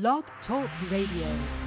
Blog Talk Radio.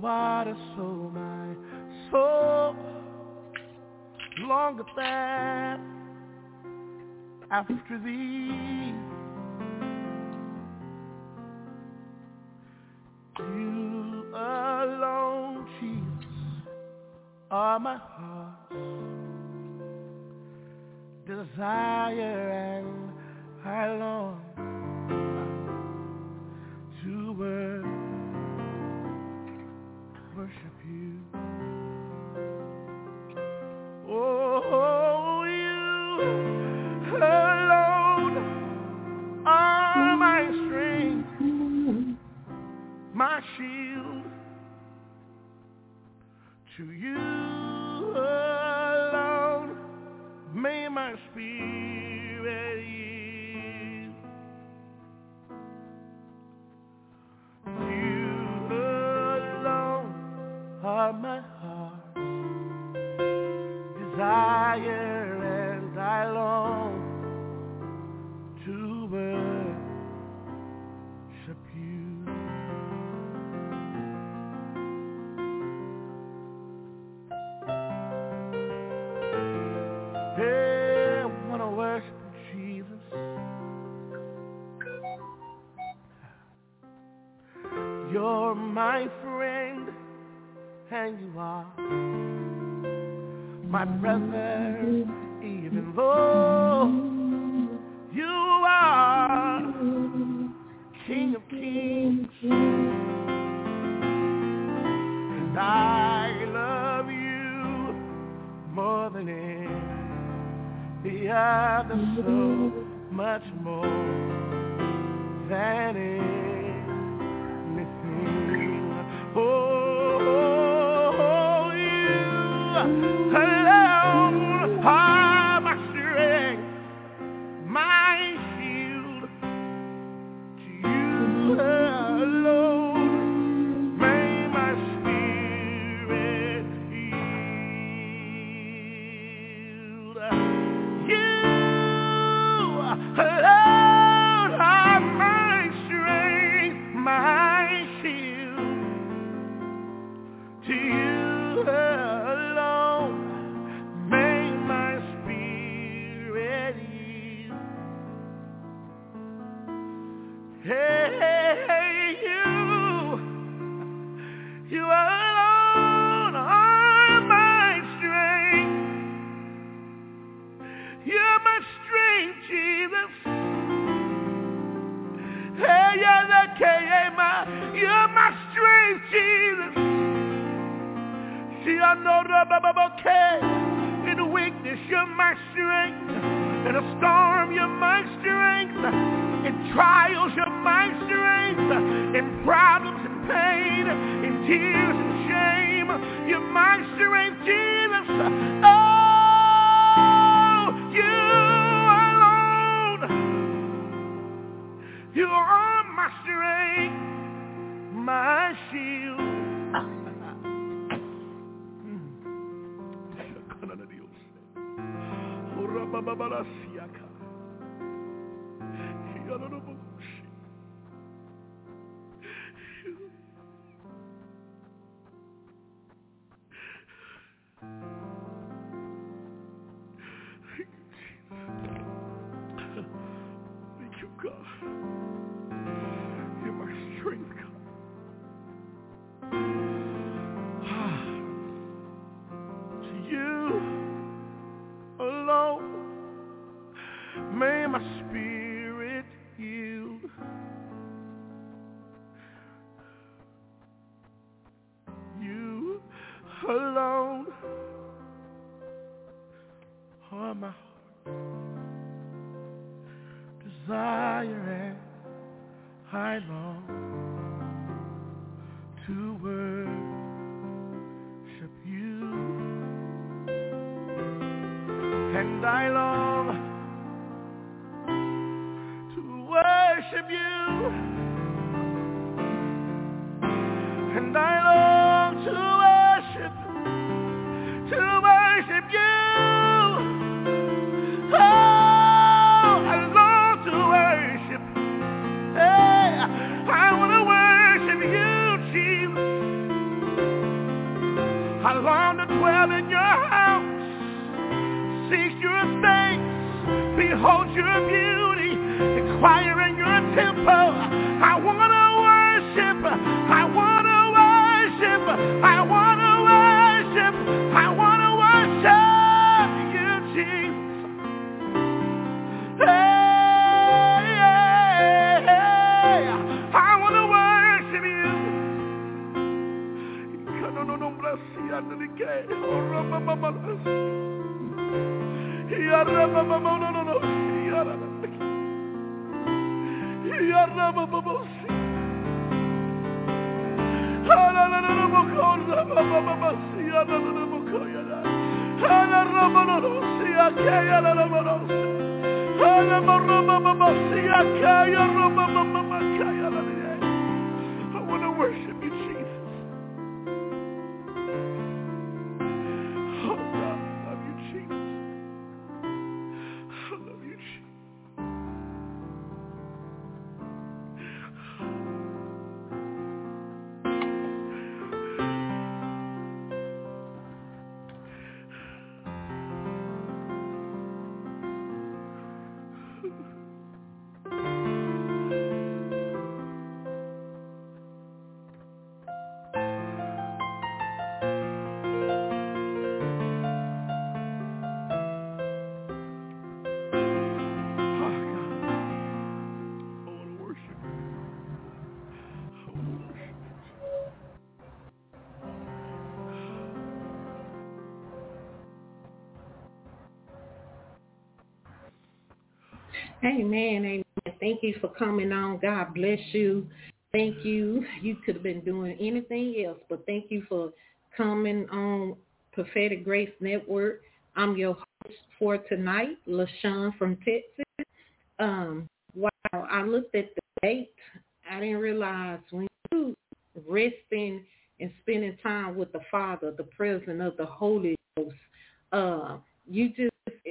water, so my soul longer than after thee. You alone, Jesus, are my heart's desire Hey. Amen, amen. Thank you for coming on. God bless you. Thank you. You could have been doing anything else, but thank you for coming on Prophetic Grace Network. I'm your host for tonight, LaShun from Texas. Um, wow, I looked at the date. I didn't realize when you resting and spending time with the Father, the presence of the Holy Ghost, uh, you just,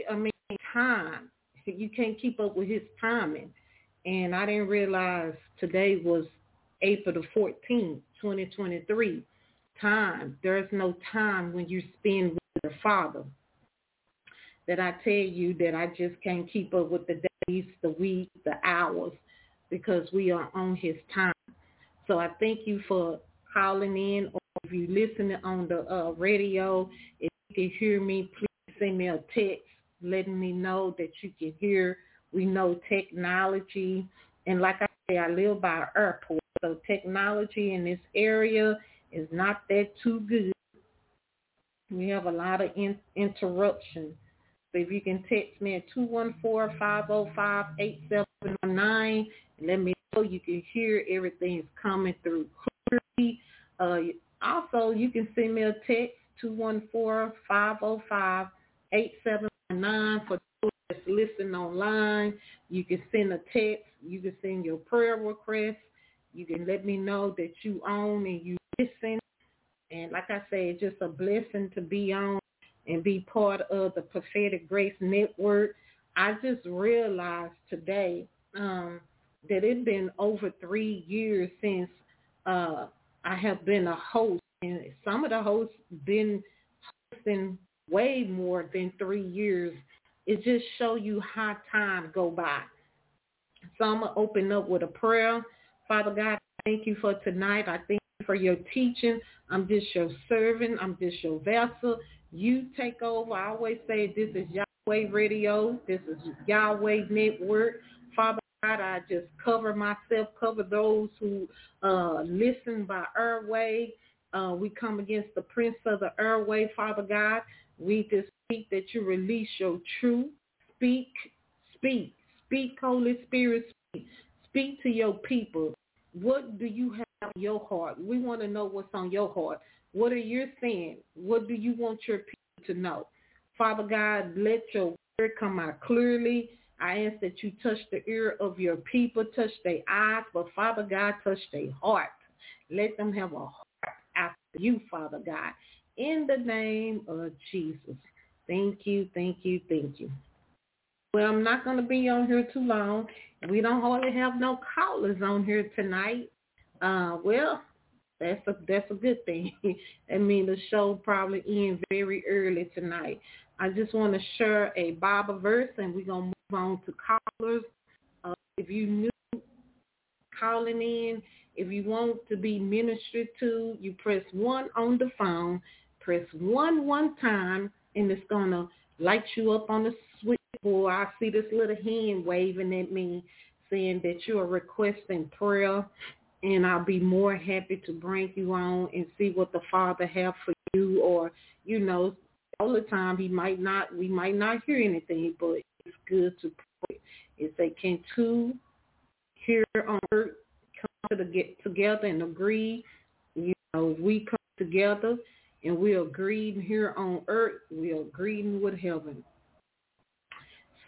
I mean, time. You can't keep up with his timing. And I didn't realize today was April the 14th, 2023. Time. There's no time when you spend with the Father. That I tell you that I just can't keep up with the days, the weeks, the hours, because we are on his time. So I thank you for calling in, or if you listening on the uh, radio, if you can hear me, please send me a text letting me know that you can hear. We know technology, and like I say, I live by an airport, so technology in this area is not that too good. We have a lot of in- interruption. So if you can text me at 214-505-8719 and let me know you can hear everything is coming through clearly. Uh, also, you can send me a text, 214-505-8719 for those that's listening online. You can send a text. You can send your prayer request. You can let me know that you own and you listen. And like I said, it's just a blessing to be on and be part of the Prophetic Grace Network. I just realized today um, that it's been over three years since uh, I have been a host, and some of the hosts been hosting way more than three years. It just show you how time go by. So I'm gonna open up with a prayer. Father God, thank you for tonight. I thank you for your teaching. I'm just your servant. I'm just your vessel. You take over. I always say this is Yahweh Radio. This is Yahweh Network. Father God, I just cover myself, cover those who uh, listen by airway. Uh, we come against the prince of the airway, Father God. We just speak that you release your truth. Speak, speak, speak, Holy Spirit, speak. Speak to your people. What do you have on your heart? We want to know what's on your heart. What are you saying? What do you want your people to know? Father God, let your word come out clearly. I ask that you touch the ear of your people, touch their eyes, but Father God, touch their heart. Let them have a heart after you, Father God. In the name of Jesus. Thank you, thank you, thank you. Well, I'm not going to be on here too long. We don't hardly have no callers on here tonight. Uh, well, That's a that's a good thing. I mean the show probably end very early tonight. I just want to share a Bible verse and we're gonna move on to callers. Uh, if you new calling in, if you want to be ministered to, you press one on the phone, press one one time, and it's gonna light you up on the switchboard. I see this little hand waving at me saying that you are requesting prayer and I'll be more happy to bring you on and see what the Father have for you or, you know, all the time he might not we might not hear anything, but it's good to pray. It's a can two here on earth come to get together and agree. You know, we come together and we agree here on earth, we agree with heaven.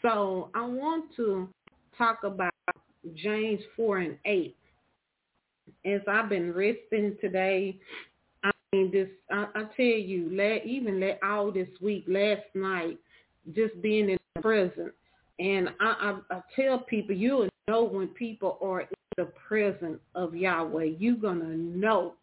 So I want to talk about James 4 and 8. As I've been resting today, I mean, this, I, I tell you, let, even let all this week, last night, just being in the present. And I, I, I tell people, you'll know when people are in the presence of Yahweh. You're going to know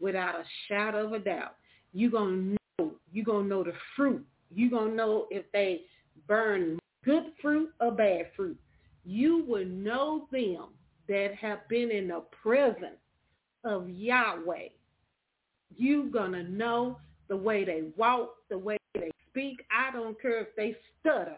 without a shadow of a doubt. You're going to know. You're going to know the fruit. You're going to know if they burn good fruit or bad fruit you will know them that have been in the presence of Yahweh. You're going to know the way they walk, the way they speak. I don't care if they stutter.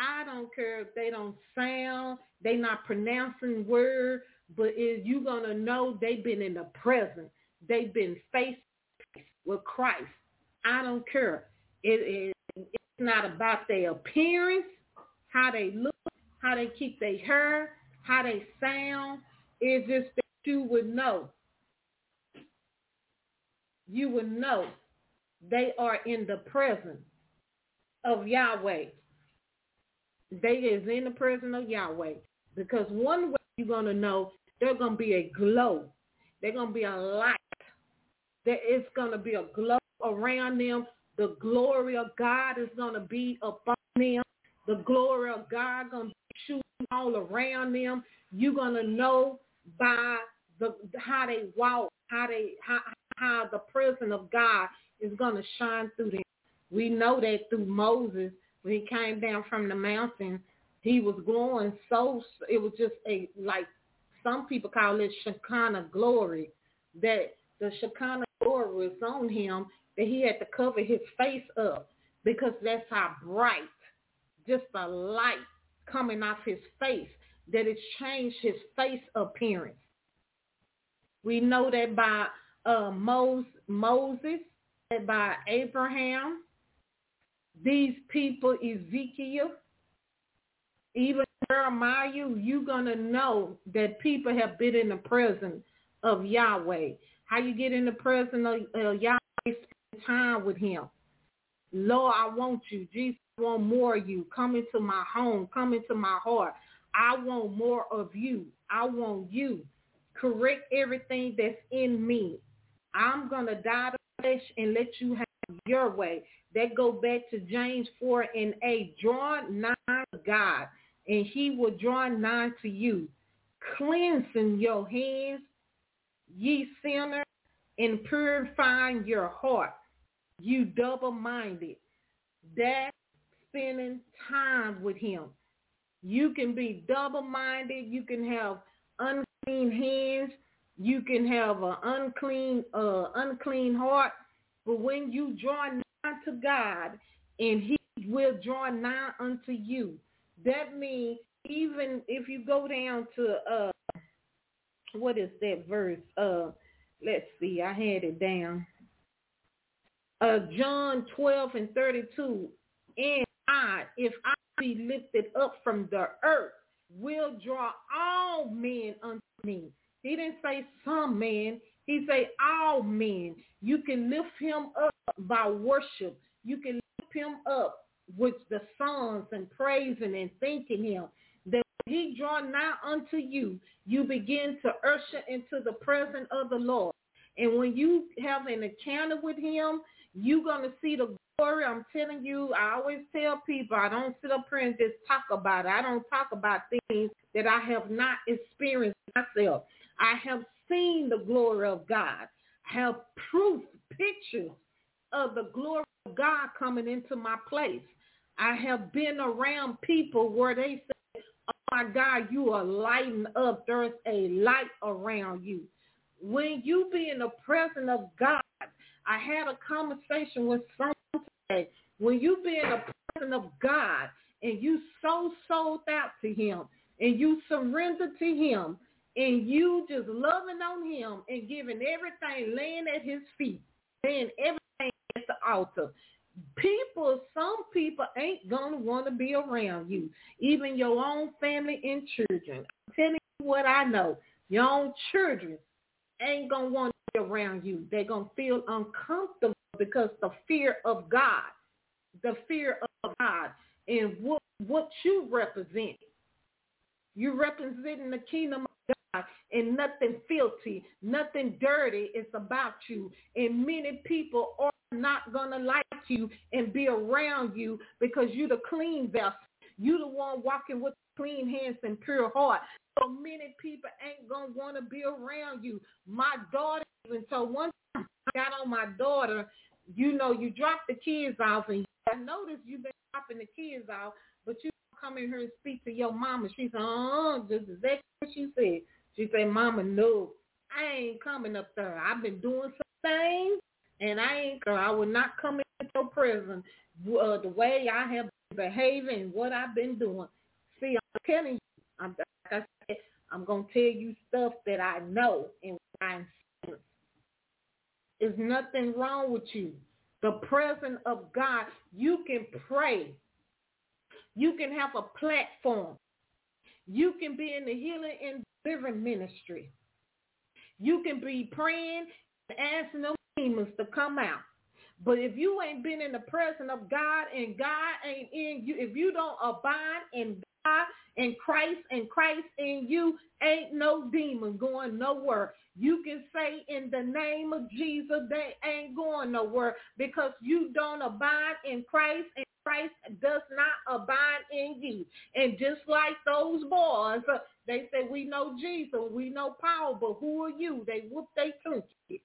I don't care if they don't sound, they not pronouncing words, but is you to know they've been in the presence. They've been face with Christ. I don't care. It, it, it's not about their appearance, how they look, how they keep their hair, how they sound. It's just that you would know. You would know they are in the presence of Yahweh. They is in the presence of Yahweh. Because one way you're to know they're to be a glow. They're to be a light. There is going to be a glow around them. The glory of God is going to be upon them. The glory of God going to shooting all around them. You're gonna know by the how they walk, how they how how the presence of God is gonna shine through them. We know that through Moses when he came down from the mountain, he was glowing so it was just a like some people call it Shekinah glory. That the Shekinah was on him that he had to cover his face up because that's how bright just the light coming off his face, that it's changed his face appearance. We know that by uh, Moses, that by Abraham, these people, Ezekiel, even Jeremiah, you're going to know that people have been in the presence of Yahweh. How you get in the presence of uh, Yahweh, spend time with him. Lord, I want you. Jesus want more of you. Come into my home. Come into my heart. I want more of you. I want you. Correct everything that's in me. I'm going to die to flesh and let you have your way. That go back to James 4 and 8. Draw nigh to God, and he will draw nigh to you. Cleansing your hands, ye sinner, and purifying your heart, you double-minded. That spending time with him. You can be double-minded. You can have unclean hands. You can have an unclean, uh, unclean heart. But when you draw nigh to God, and He will draw nigh unto you, that means even if you go down to uh, what is that verse? Uh, let's see, I had it down. Uh, John 12 and 32. And I, if I be lifted up from the earth, will draw all men unto me. He didn't say some men. He say all men. You can lift him up by worship. You can lift him up with the songs and praising and thanking him. He draw nigh unto you, you begin to usher into the presence of the Lord. And when you have an encounter with him, you're going to see the glory. I'm telling you, I always tell people, I don't sit up here and just talk about it. I don't talk about things that I have not experienced myself. I have seen the glory of God. have proof, pictures of the glory of God coming into my place. I have been around people where they say, my God, you are lighting up. There's a light around you. When you be in the presence of God, I had a conversation with someone today. When you be in the presence of God and you so sold out to him and you surrender to him and you just loving on him and giving everything, laying at his feet, laying everything at the altar. People, some people ain't to want to be around you, even your own family and children. I'm telling you what I know. Your own children ain't to want to be around you. They're to feel uncomfortable because the fear of God, the fear of God and what, what you represent. You're representing the kingdom of God and nothing filthy, nothing dirty is about you. And many people are not going to like you and be around you because you're the clean vessel. You're the one walking with clean hands and pure heart. So many people ain't going to want to be around you. My daughter even so time I got on my daughter, you know, you drop the kids off and I noticed you've been dropping the kids off, but you come in here and speak to your mama. She said, uh-uh, just exactly what she said. She said, Mama, no, I ain't coming up there. I've been doing some things, and I ain't. I will not come into your presence uh, the way I have been behaving, and what I've been doing. See, I'm telling you, I'm, like I said, I'm gonna tell you stuff that I know and I'm. There's nothing wrong with you. The presence of God, you can pray. You can have a platform. You can be in the healing and deliverance ministry. You can be praying and asking them demons to come out. But if you ain't been in the presence of God and God ain't in you, if you don't abide in God and Christ and Christ in you, ain't no demon going nowhere. You can say in the name of Jesus, they ain't going nowhere because you don't abide in Christ and Christ does not abide in you. And just like those boys, uh, they say, we know Jesus, we know power, but who are you? They whoop they tunky.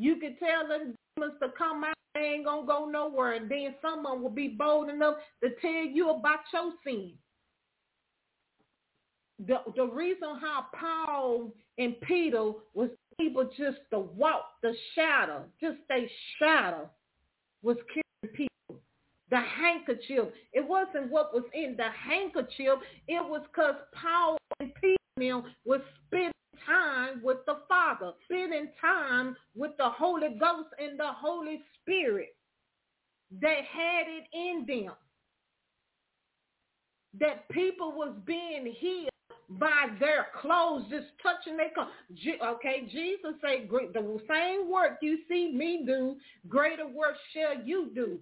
You can tell them demons to come out, they ain't going to go nowhere. And then someone will be bold enough to tell you about your sin. The, the reason how Paul and Peter was able just to walk the shadow, just a shadow, was killing people. The handkerchief, it wasn't what was in the handkerchief. It was because Paul and Peter was spending time with the Father, spending time with the Holy Ghost and the Holy Spirit. They had it in them that people was being healed by their clothes, just touching their clothes. Okay, Jesus said, the same work you see me do, greater work shall you do.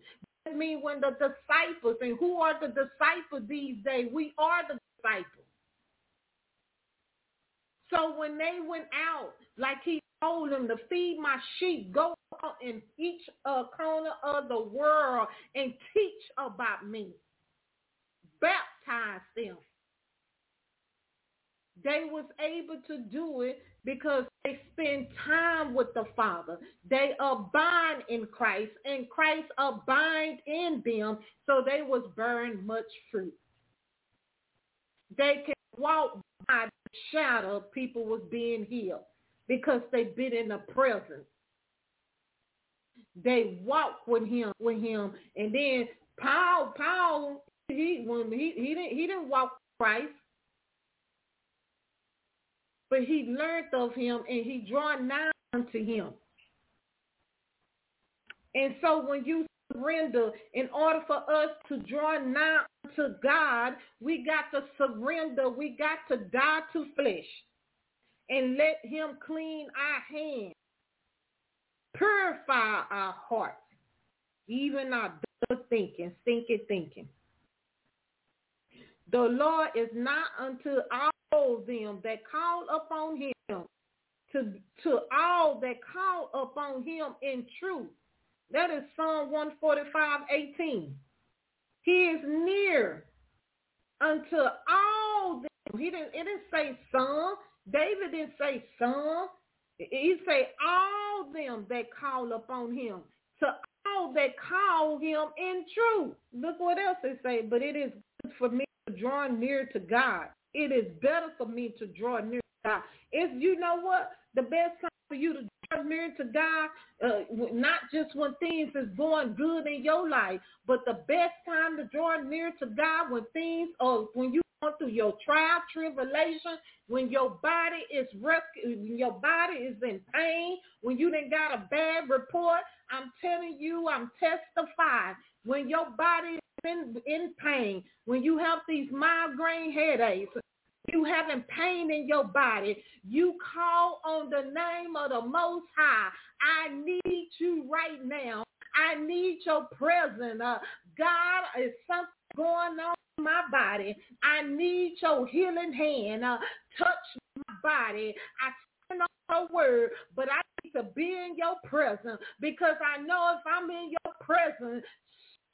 That means when the disciples, and who are the disciples these days? We are the disciples. So when they went out, like he told them to feed my sheep, go out in each uh, corner of the world and teach about me. Baptize them they was able to do it because they spend time with the Father. They abide in Christ, and Christ abide in them, so they was bearing much fruit. They can walk by shadow people was being healed because they've been in the presence. They walk with him, with him, and then Paul, Paul, he when he he didn't he didn't walk Christ but he learned of him and he drawn nigh unto him. And so when you surrender, in order for us to draw nigh to God, we got to surrender. We got to die to flesh and let him clean our hands, purify our hearts, even our thinking, thinking, thinking. The Lord is not unto all them that call upon him, to, to all that call upon him in truth. That is Psalm 145, 18. He is near unto all them. He didn't, it didn't say some. David didn't say some. He say, all them that call upon him, to all that call him in truth. Look what else it say, but it is good for me to draw near to God. It is better for me to draw near to God. If you know what, the best time for you to draw near to God, uh, not just when things is going good in your life, but the best time to draw near to God when things or when you go through your trial, tribulation, when your body is rescued, when your body is in pain, when you didn't got a bad report, I'm telling you, I'm testifying. When your body is in, in pain, when you have these migraine headaches, you having pain in your body, you call on the name of the Most High. I need you right now. I need your presence. Uh, God, is something going on in my body. I need your healing hand. Uh, touch my body. I stand on your word, but I need to be in your presence because I know if I'm in your presence,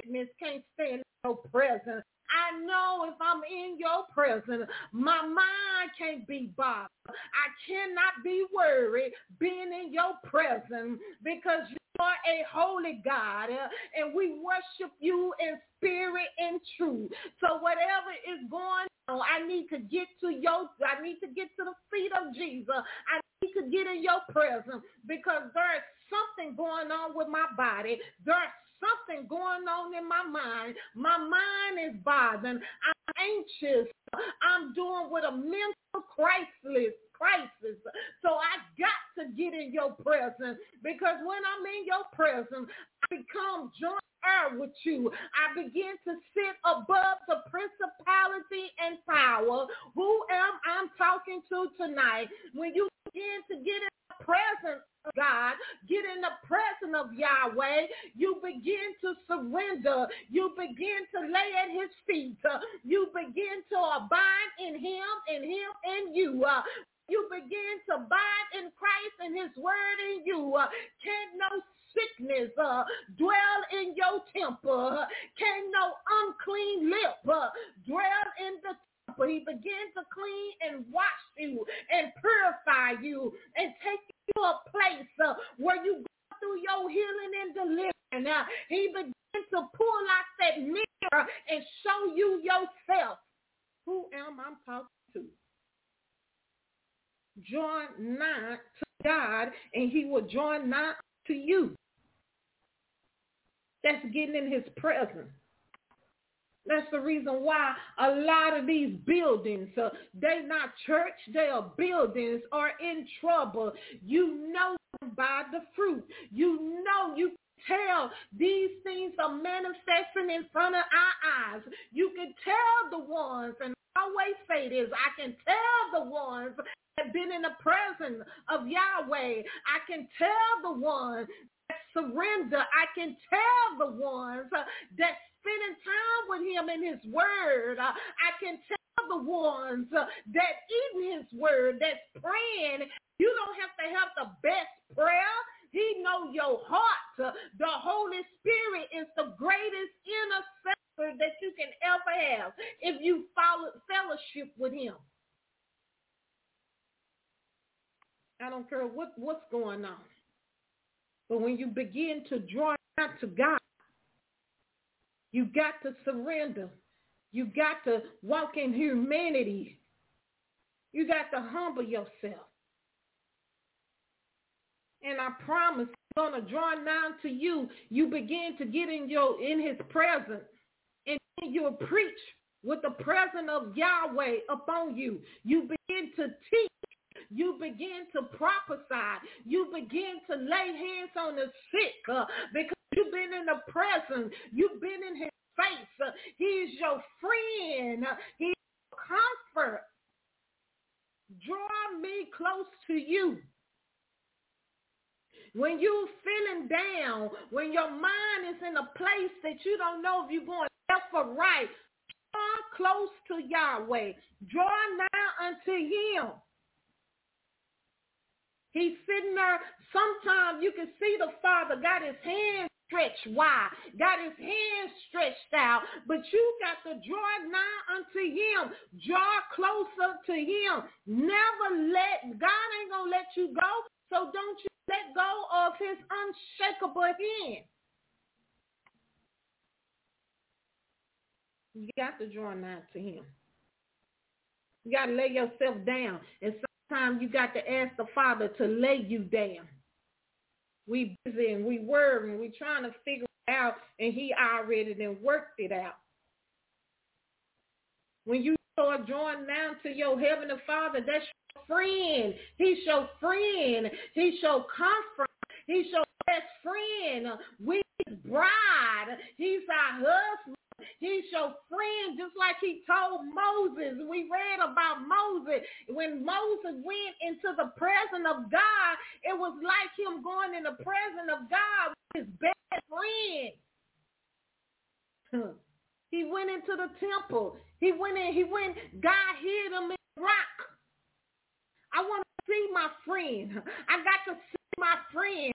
sickness can't stand in your presence. I know if I'm in your presence, my mind can't be bothered. I cannot be worried being in your presence because you are a holy God uh, and we worship you in spirit and truth. So whatever is going on, I need to get to your, I need to get to the feet of Jesus. I need to get in your presence because there is something going on with my body. There's something going on in my mind. My mind is bothering. I'm anxious. I'm doing with a mental crisis crisis. So I got to get in your presence because when I'm in your presence, I become joint heir with you. I begin to sit above the principality and power. Who am I talking to tonight? When you begin to get in the presence God, get in the presence of Yahweh, you begin to surrender. You begin to lay at his feet. You begin to abide in him and him in you. You begin to abide in Christ and his word in you. Can no sickness uh, dwell in your temple? Can no unclean lip uh, dwell in the temple? He begins to clean and wash you and purify you and take you to a place uh, where you go through your healing and deliverance. Uh, he begins to pull out that mirror and show you yourself. Who am I talking to? Join nigh to God and he will join nigh to you. That's getting in his presence. That's the reason why a lot of these buildings, uh, they not church, they are buildings, are in trouble. You know by the fruit. You know you can tell these things are manifesting in front of our eyes. You can tell the ones, and I always say this, I can tell the ones that been in the presence of Yahweh. I can tell the ones that surrender. I can tell the ones that spending time with him in his word. Uh, I can tell the ones uh, that eating his word, that's praying. You don't have to have the best prayer. He know your heart. Uh, the Holy Spirit is the greatest intercessor that you can ever have if you follow fellowship with him. I don't care what, what's going on. But when you begin to draw out to God, you got to surrender. You got to walk in humanity. You got to humble yourself. And I promise I'm gonna draw nigh to you. You begin to get in your in his presence. And you'll preach with the presence of Yahweh upon you. You begin to teach you begin to prophesy. You begin to lay hands on the sick uh, because you've been in the presence. You've been in his face. He's your friend. He's comfort. Draw me close to you. When you feeling down, when your mind is in a place that you don't know if you're going left or right, draw close to Yahweh. Draw nigh unto him. He's sitting there. Sometimes you can see the Father got his hands stretched wide, got his hands stretched out, but you got to draw nigh unto him, draw closer to him. Never let, God ain't going to let you go So don't you let go of his unshakable hand. You got to draw nigh to him. You got to lay yourself down. And sometimes you got to ask the Father to lay you down. We busy and we worry and we trying to figure it out and he already then worked it out. When you start drawing down to your heavenly Father, that's your friend. He's your friend. He's your comfort. He's your best friend. We his bride. He's our husband. He's your friend, just like he told Moses. We read about Moses. When Moses went into the presence of God, it was like him going in the presence of God with his best friend. He went into the temple. He went in, he went, God hid him in the rock. I want to see my friend. I got to see my friend.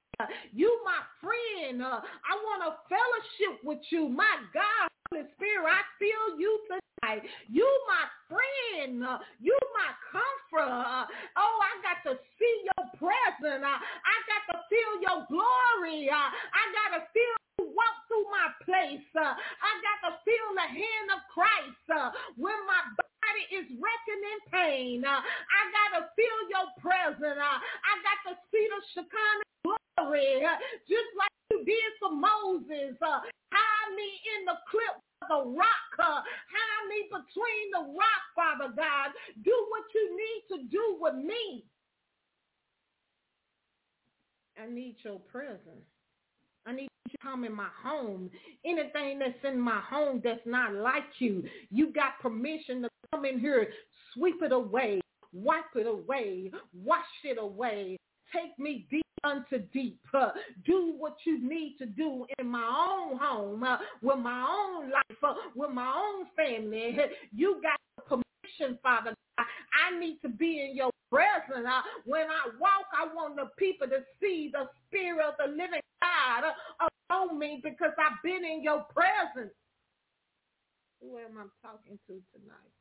You my friend. I want a fellowship with you. My God, Holy Spirit, I feel you tonight. You my friend. You my comfort. Oh, I got to see your presence. I got to feel your glory. I got to feel you walk through my place. Uh, I got to feel the hand of Christ uh, when my body is wrecking in pain. Uh, I got to feel your presence. Uh, I got to see the Shekinah glory, just like you did for Moses. Uh, hide me in the clip of the rock. Uh, hide me between the rock, Father God. Do what you need to do with me. I need your presence. I need you to come in my home. Anything that's in my home that's not like you, you got permission to come in here, sweep it away, wipe it away, wash it away. Take me deep unto deep. Uh, do what you need to do in my own home, uh, with my own life, uh, with my own family. You got permission, Father. I need to be in your presence. Uh, when I walk, I want the people to see the spirit of the living God upon me because I've been in your presence. Who am I talking to tonight?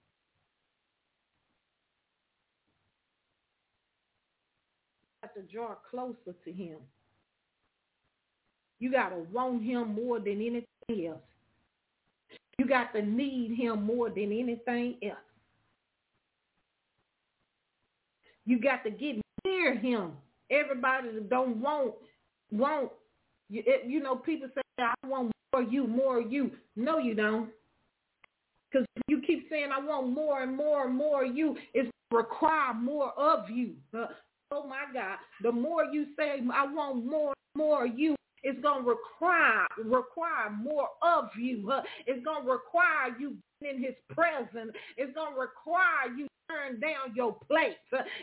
Have to draw closer to him. You got to want him more than anything else. You got to need him more than anything else. You got to get near him. Everybody don't want want you, you know people say I want more you, more you. No, you don't. Because you keep saying I want more and more and more of you. It's require more of you. Uh, oh my God. The more you say I want more more of you, it's going to require require more of you. It's going to require you in his presence. It's going to require you turn down your plate.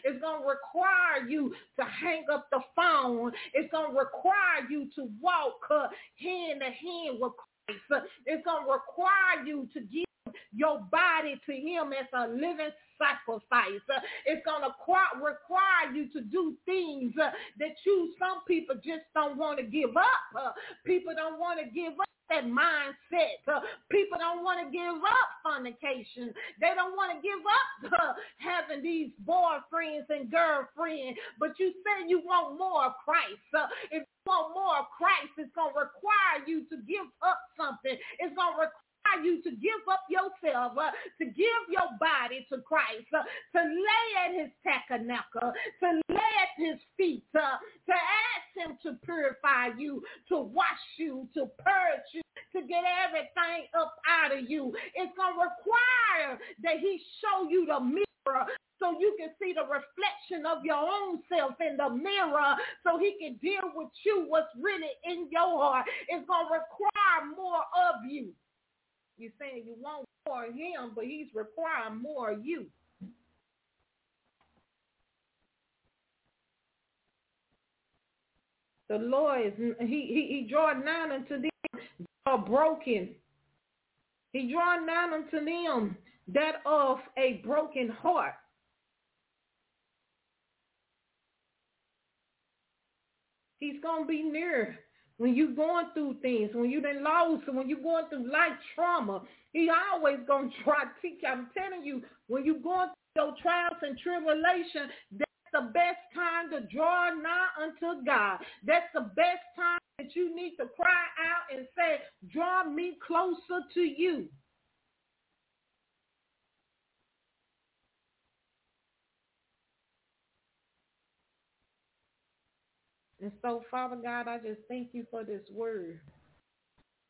It's going to require you to hang up the phone. It's going to require you to walk hand to hand with Christ. It's going to require you to give your body to him as a living sacrifice. It's going to require you to do things uh, that you, some people just don't want to give up. Uh, people don't want to give up that mindset. Uh, people don't want to give up fornication. They don't want to give up having these boyfriends and girlfriends. But you said you want more of Christ. If you want more of Christ, it's going to require you to give up something. It's going to require you to give up yourself, uh, to give your body to Christ, uh, to lay at his tabernacle, to lay at his feet, uh, to ask him to purify you, to wash you, to purge you, to get everything up out of you. It's going to require that he show you the mirror so you can see the reflection of your own self in the mirror so he can deal with you what's really in your heart. It's going to require more of you. You're saying you want more of him, but he's requiring more of you. The Lord is he he, he draw nigh unto them that are broken. He draw nigh unto them that of a broken heart. He's gonna be near when you're going through things, when you done lost, when you're going through life trauma, he always gonna try to teach you. I'm telling you, when you're going through your trials and tribulation, that's the best time to draw nigh unto God. That's the best time that you need to cry out and say, draw me closer to you. And so, Father God, I just thank you for this word.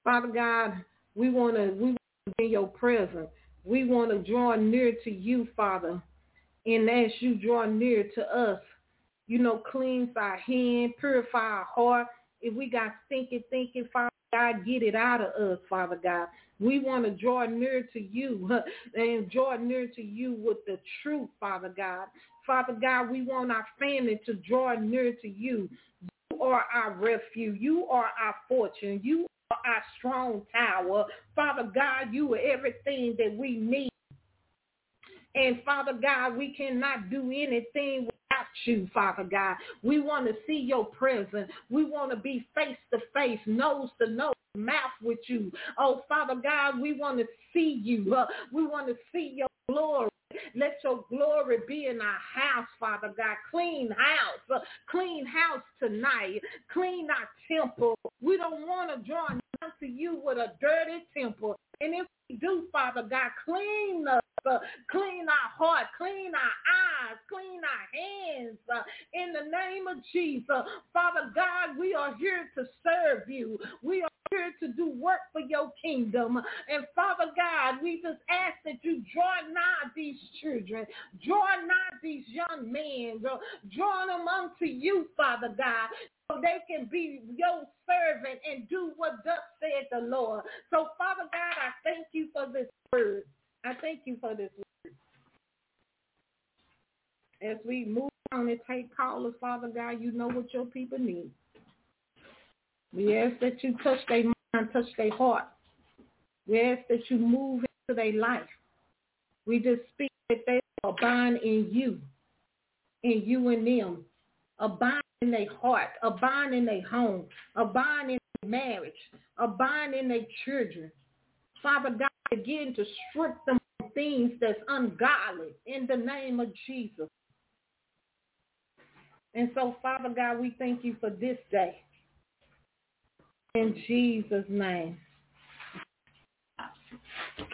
Father God, we want to we want to be in your presence. We want to draw near to you, Father. And as you draw near to us, you know, cleanse our hand, purify our heart. If we got stinking thinking, Father God, get it out of us, Father God. We want to draw near to you and draw near to you with the truth, Father God. Father God, we want our family to draw near to you. You are our refuge. You are our fortune. You are our strong tower. Father God, you are everything that we need. And Father God, we cannot do anything you, Father God. We want to see your presence. We want to be face to face, nose to nose mouth with you. Oh, Father God, we want to see you. Uh, we want to see your glory. Let your glory be in our house, Father God. Clean house. Uh, clean house tonight. Clean our temple. We don't want to draw nigh to you with a dirty temple. And if we do, Father God, clean us. Uh, clean our heart, clean our eyes, clean our hands uh, in the name of Jesus. Father God, we are here to serve you. We are here to do work for your kingdom. And Father God, we just ask that you draw nigh these children, draw nigh these young men, draw them unto you, Father God, so they can be your servant and do what thus said the Lord. So Father God, I thank you for this word. I thank you for this word. As we move on and take callers, Father God, you know what your people need. We ask that you touch their mind, touch their heart. We ask that you move into their life. We just speak that they abide in you, in you and them. Abide in their heart, abide in their home, abide in their marriage, abide in their children. Father God, begin to strip them of things that's ungodly in the name of Jesus. And so, Father God, we thank you for this day. In Jesus' name.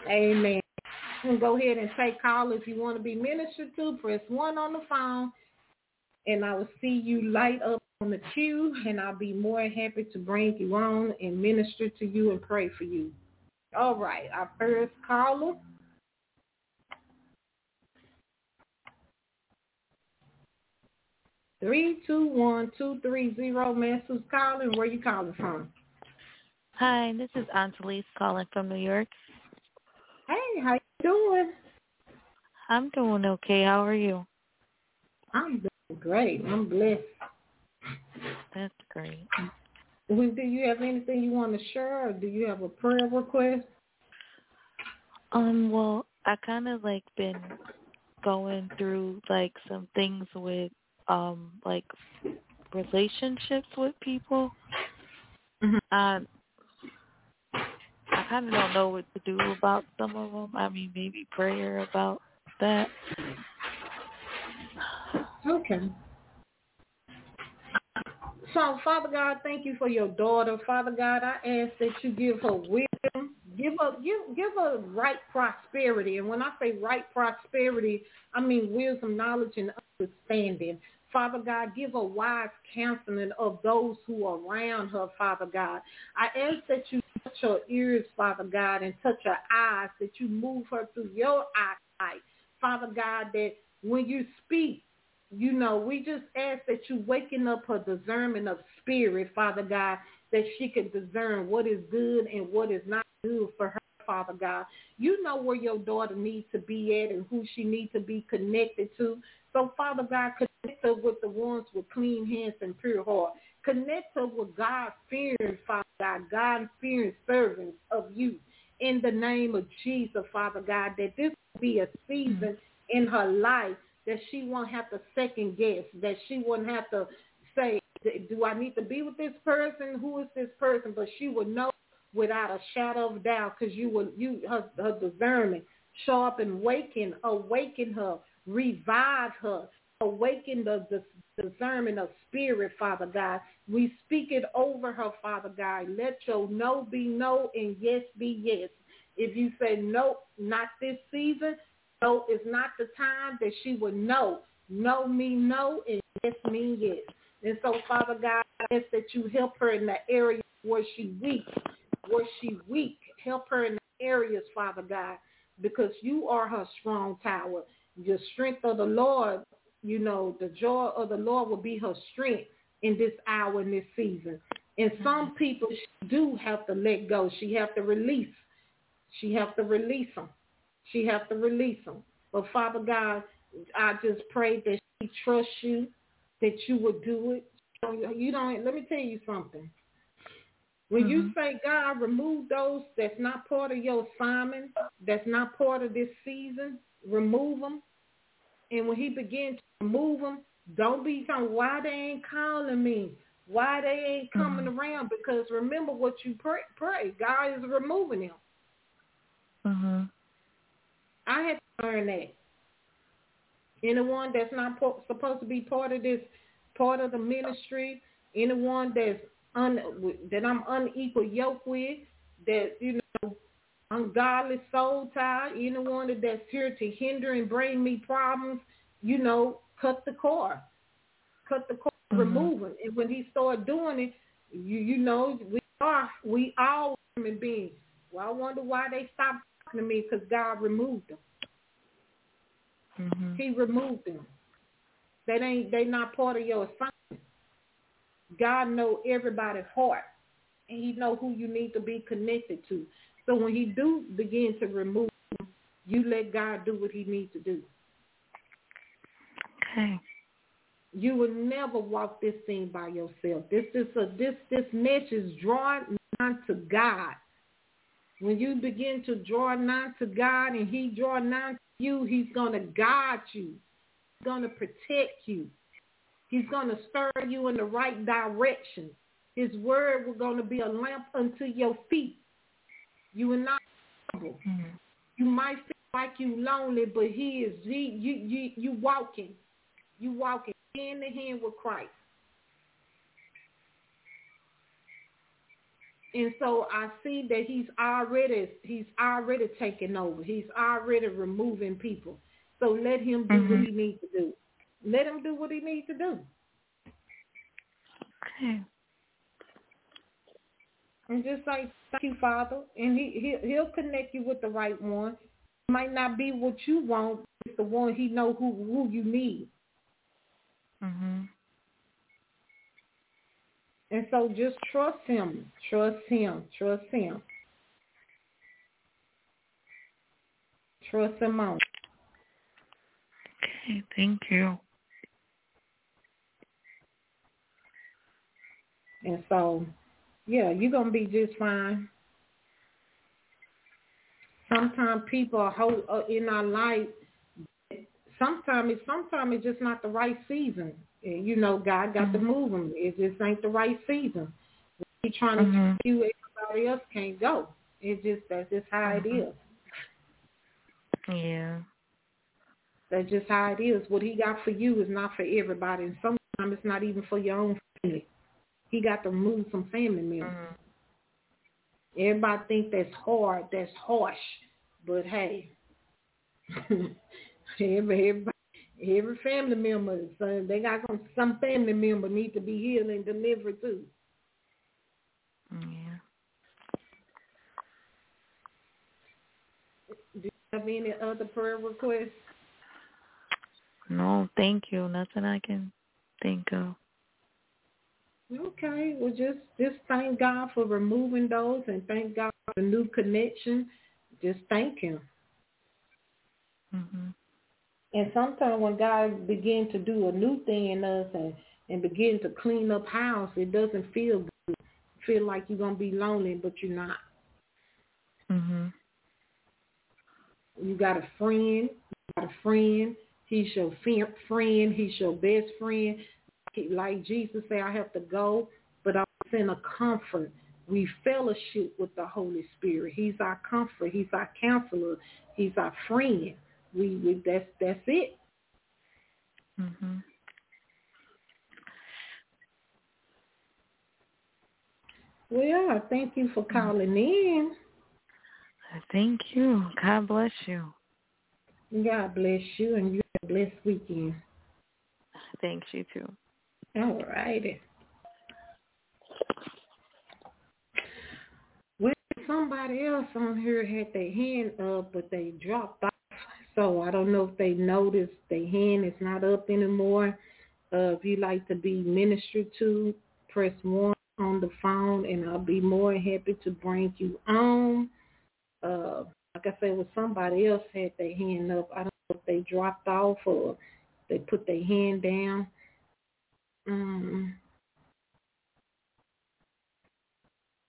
Amen. And go ahead and take call if you want to be ministered to. Press one on the phone, and I will see you light up on the queue, and I'll be more happy to bring you on and minister to you and pray for you. All right, our first caller. Three two one two three zero. Miss who's calling? Where you calling from? Hi, this is Antalise calling from New York. Hey, how you doing? I'm doing okay. How are you? I'm doing great. I'm blessed. That's great. Well, Do you have anything you want to share, or do you have a prayer request? Um, well, I kind of like been going through like some things with um like relationships with people. Mhm. Um, I kind of don't know what to do about some of them. I mean, maybe prayer about that. Okay. So, Father God, thank you for your daughter. Father God, I ask that you give her wisdom, give her give give her right prosperity. And when I say right prosperity, I mean wisdom, knowledge, and understanding. Father God, give her wise counseling of those who are around her, Father God. I ask that you touch her ears, Father God, and touch her eyes, that you move her through your eyesight. Father God, that when you speak, you know, we just ask that you waken up her discernment of spirit, Father God, that she can discern what is good and what is not good for her, Father God. You know where your daughter needs to be at and who she needs to be connected to. So, Father God, connect her with the ones with clean hands and pure heart. Connect her with God-fearing, Father God, God-fearing servants of you. In the name of Jesus, Father God, that this will be a season in her life that she won't have to second guess, that she wouldn't have to say, do I need to be with this person? Who is this person? But she would know without a shadow of doubt because you will, you, her, her discernment, show up and waken, awaken her, revive her, awaken the, the discernment of spirit, Father God. We speak it over her, Father God. Let your no be no and yes be yes. If you say no, not this season, no, it's not the time that she would know. Know me, no and yes me, yes. And so, Father God, I ask that you help her in the area where she weak, where she weak. Help her in the areas, Father God, because you are her strong tower. Your strength of the Lord, you know, the joy of the Lord will be her strength in this hour, in this season. And some people do have to let go. She have to release. She have to release them. She have to release them. But Father God, I just pray that she trusts you, that you would do it. You don't. Let me tell you something. When you say God, remove those that's not part of your assignment, that's not part of this season, remove them. And when He begins to remove them, don't be saying why they ain't calling me, why they ain't coming around. Because remember what you pray. pray. God is removing them. Mhm. I had to learn that. Anyone that's not po- supposed to be part of this, part of the ministry, anyone that's un, that I'm unequal yoke with, that you know, ungodly soul tie, anyone that's here to hinder and bring me problems, you know, cut the cord, cut the cord, mm-hmm. remove it. And when he started doing it, you you know, we are we all human beings. Well, I wonder why they stopped talking to me because God removed them. Mhm. He removed them. They ain't they not part of your assignment. God know everybody's heart. And he know who you need to be connected to. So when he do begin to remove them, you let God do what he needs to do. Okay. You will never walk this thing by yourself. This is a this this message is drawing nigh to God. When you begin to draw nigh to God and He draw nigh to you, He's gonna guide you. He's gonna protect you. He's gonna stir you in the right direction. His word will gonna be a lamp unto your feet. You will not stumble. Mhm. You might feel like you lonely, but He is He you you you walking. You walking hand in hand with Christ. And so I see that he's already he's already taking over. He's already removing people. So let him do what Mhm. he needs to do. Let him do what he needs to do. Okay. And just like thank you, Father, and he he'll, he'll connect you with the right one. It might not be what you want, but it's the one he know who who you need. Mhm. And so just trust him, trust him, trust him. Trust him on. Okay. Thank you. And so, yeah, you're gonna be just fine. Sometimes people are hold, uh, in our life. Sometimes it's sometimes it's just not the right season. And, you know, God got to move them. It just ain't the right season. He trying to Mhm. you, everybody else can't go. It's just that's just how it is. Yeah. That's just how it is. What he got for you is not for everybody, and sometimes it's not even for your own family. He got to move some family members. Mhm. Everybody think that's hard, that's harsh, but hey, everybody, every family member, so they got some some family member need to be healed and delivered too. Yeah. Do you have any other prayer requests? No, thank you. Nothing I can think of. Okay, well just just thank God for removing those and thank God for the new connection. Just thank Him. Mhm. And sometimes when God begin to do a new thing in us and, and begin to clean up house, it doesn't feel good. Feel like you're gonna be lonely, but you're not. Mhm. You got a friend. You got a friend. He's your friend. He's your best friend. Like Jesus said, I have to go, but I'm in a comfort. We fellowship with the Holy Spirit. He's our comfort. He's our counselor. He's our friend. We, we that's that's it. Mhm. Well, thank you for calling in. Thank you. God bless you. God bless you, and you have a blessed weekend. Thanks you too. All righty. Well, somebody else on here had their hand up, but they dropped off. So I don't know if they noticed their hand is not up anymore. Uh, if you'd like to be ministered to, press one on the phone, and I'll be more happy to bring you on. Uh, like I said, with somebody else had their hand up. I don't know if they dropped off or they put their hand down. Um,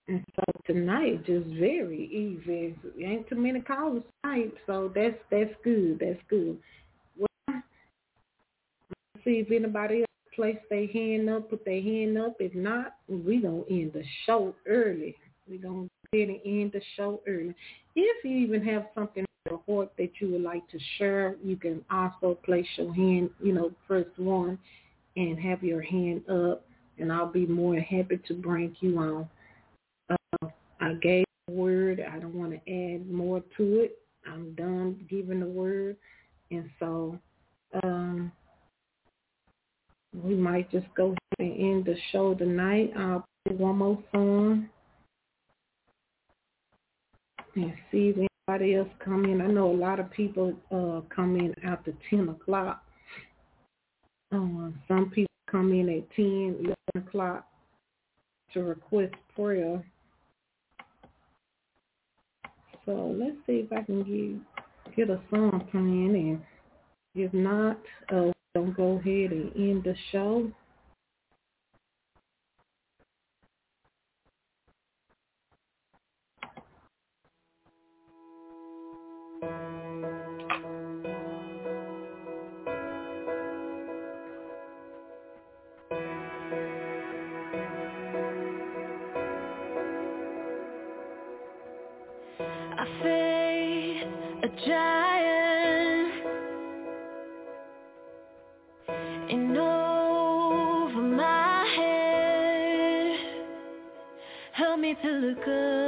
and so tonight just very easy. Ain't too many callers tonight, so that's that's good. That's good. Well, see if anybody else place their hand up, put their hand up. If not, we gonna end the show early. We gonna and end the show early. If you even have something in your heart that you would like to share, you can also place your hand, you know, first one and have your hand up and I'll be more happy to bring you on. I gave the word. I don't want to add more to it. I'm done giving the word. And so um, we might just go ahead and end the show tonight. I'll play one more song and see if anybody else come in. I know a lot of people uh, come in after 10 o'clock. Uh, some people come in at 10, 11 o'clock to request prayer. So let's see if I can get, get a song playing. And if not, uh, we'll go ahead and end the show. To look up.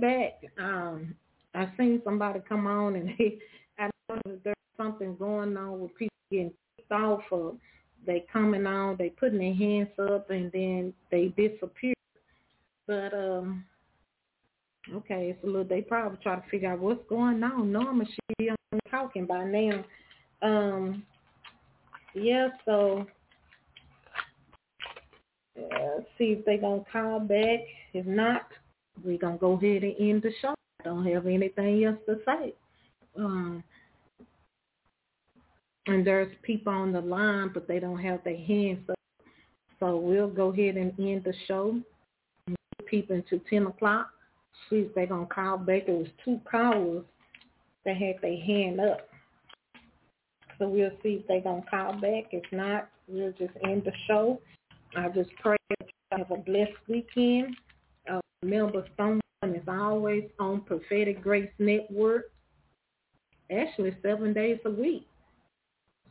Right, back. Um, I seen somebody come on and they, I know there's something going on with people getting kicked off or they coming on, they putting their hands up and then they disappear. But um okay, it's a little they probably try to figure out what's going on. Norma should be on talking by now. Um yeah, so uh, see if they gonna call back. If not, we're gonna go ahead and end the show. I don't have anything else to say. Um, and there's people on the line, but they don't have their hands up. So we'll go ahead and end the show. People until ten o'clock. See if they're gonna call back. There was two callers that had their hand up. So we'll see if they're gonna call back. If not, we'll just end the show. I just pray that you have a blessed weekend. Uh, Stone is always on Prophetic Grace Network. Actually, seven days a week.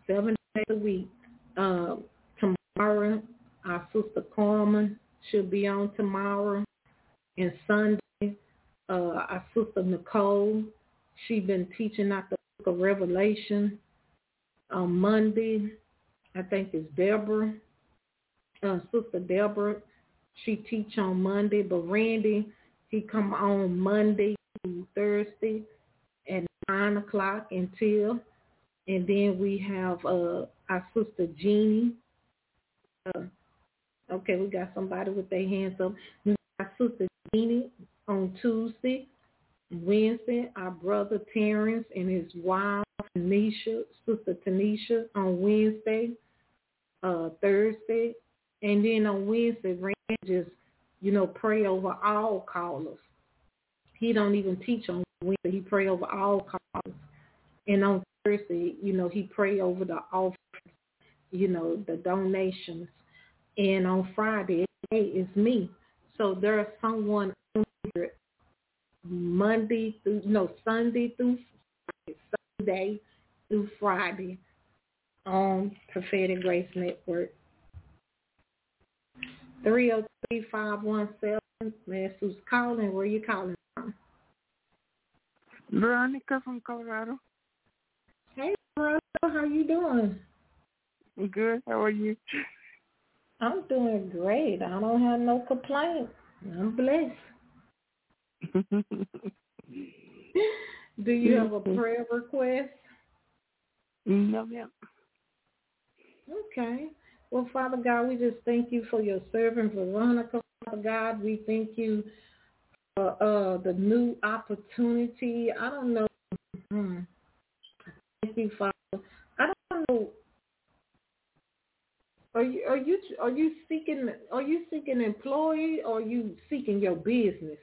Seven days a week. Uh, tomorrow, our sister Carmen should be on tomorrow. And Sunday, uh, our sister Nicole, she's been teaching out the book of Revelation. On Monday, I think it's Deborah uh, Sister Deborah. She teach on Monday, but Randy, he come on Monday to Thursday at 9 o'clock until. And then we have uh, our Sister Jeannie. Uh, okay, we got somebody with their hands up. Got Sister Jeannie on Tuesday. Wednesday, our brother Terrence and his wife, Tanisha, Sister Tanisha on Wednesday. Uh, Thursday, and then on Wednesday, Rand just, you know, pray over all callers. He don't even teach on Wednesday. He pray over all callers. And on Thursday, you know, he pray over the offerings, you know, the donations. And on Friday, hey, it's me. So there's someone on here Monday through, no, Sunday through Friday, Sunday through Friday on Prophetic Grace Network. 303-517. Miss who's calling. Where you calling from? Veronica from Colorado. Hey, Veronica. How you doing? Good. How are you? I'm doing great. I don't have no complaints. I'm blessed. Do you have a mm-hmm. prayer request? no, ma'am. Okay. Well, Father God, we just thank you for your servant Veronica. Father God, we thank you for uh, the new opportunity. I don't know. Hmm. Thank you, Father. I don't know. Are you are you are you seeking are you seeking employee or are you seeking your business?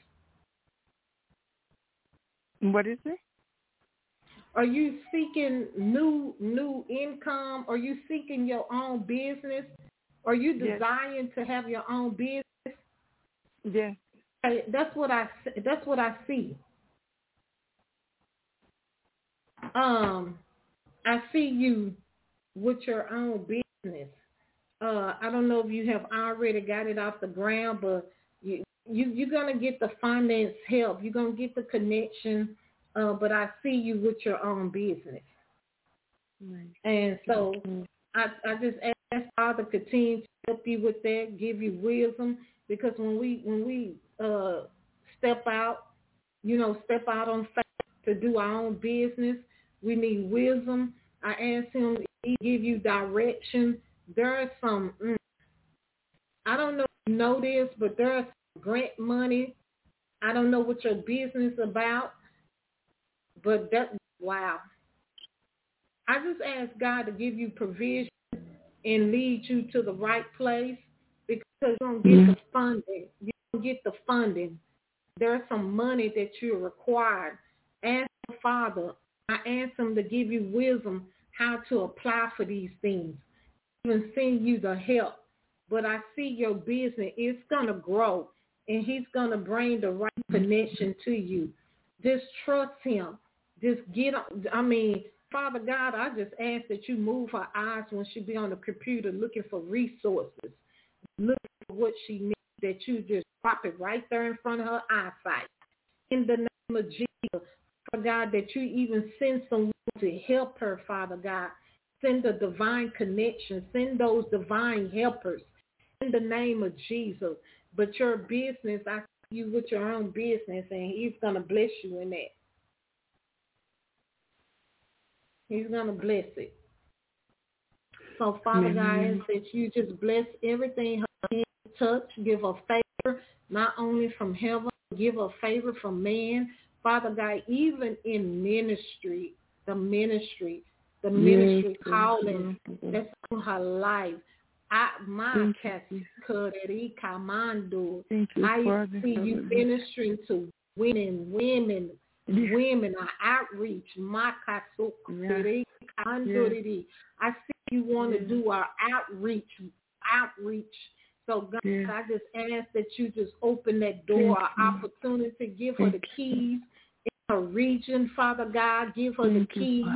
What is it? Are you seeking new new income? Are you seeking your own business? Are you Yes. desiring to have your own business? Yes. That's what I that's what I see. Um, I see you with your own business. Uh, I don't know if you have already got it off the ground, but you you you're gonna get the finance help. You're gonna get the connection. Uh, but I see you with your own business, and so I I just ask Father continue to help you with that, give you wisdom, because when we when we uh step out, you know, step out on faith to do our own business, we need wisdom. I ask him he give you direction. There are some mm, I don't know if you know this, but there are some grant money. I don't know what your business about, but that wow. I just ask God to give you provision and lead you to the right place because you don't get the mm-hmm. funding. You don't get the funding. There's some money that you're required. Ask the Father. I ask him to give you wisdom how to apply for these things. Even send you the help. But I see your business. It's gonna grow and he's gonna bring the right connection to you. Just trust him. Just get on I mean, Father God, I just ask that you move her eyes when she be on the computer looking for resources, looking for what she needs, that you just drop it right there in front of her eyesight. in the name of Jesus, Father God, that you even send someone to help her, Father God. Send a divine connection. Send those divine helpers in the name of Jesus. But your business, I you with your own business, and he's going to bless you in that. He's going to bless it. So, Father God, I ask that you just bless everything her hands touch. Give her favor, not only from heaven, give her favor from man. Father God, even in ministry, the ministry, the ministry Yes, calling yes, that's on her life. I my you, commando. I see you ministering to women, women, Yes. women are outreach. Makasukuri, kanduriri. I see you want to Yes. do our outreach, outreach. So God, Yes. I just ask that you just open that door, opportunity, give her the keys in her region, Father God. Give her the keys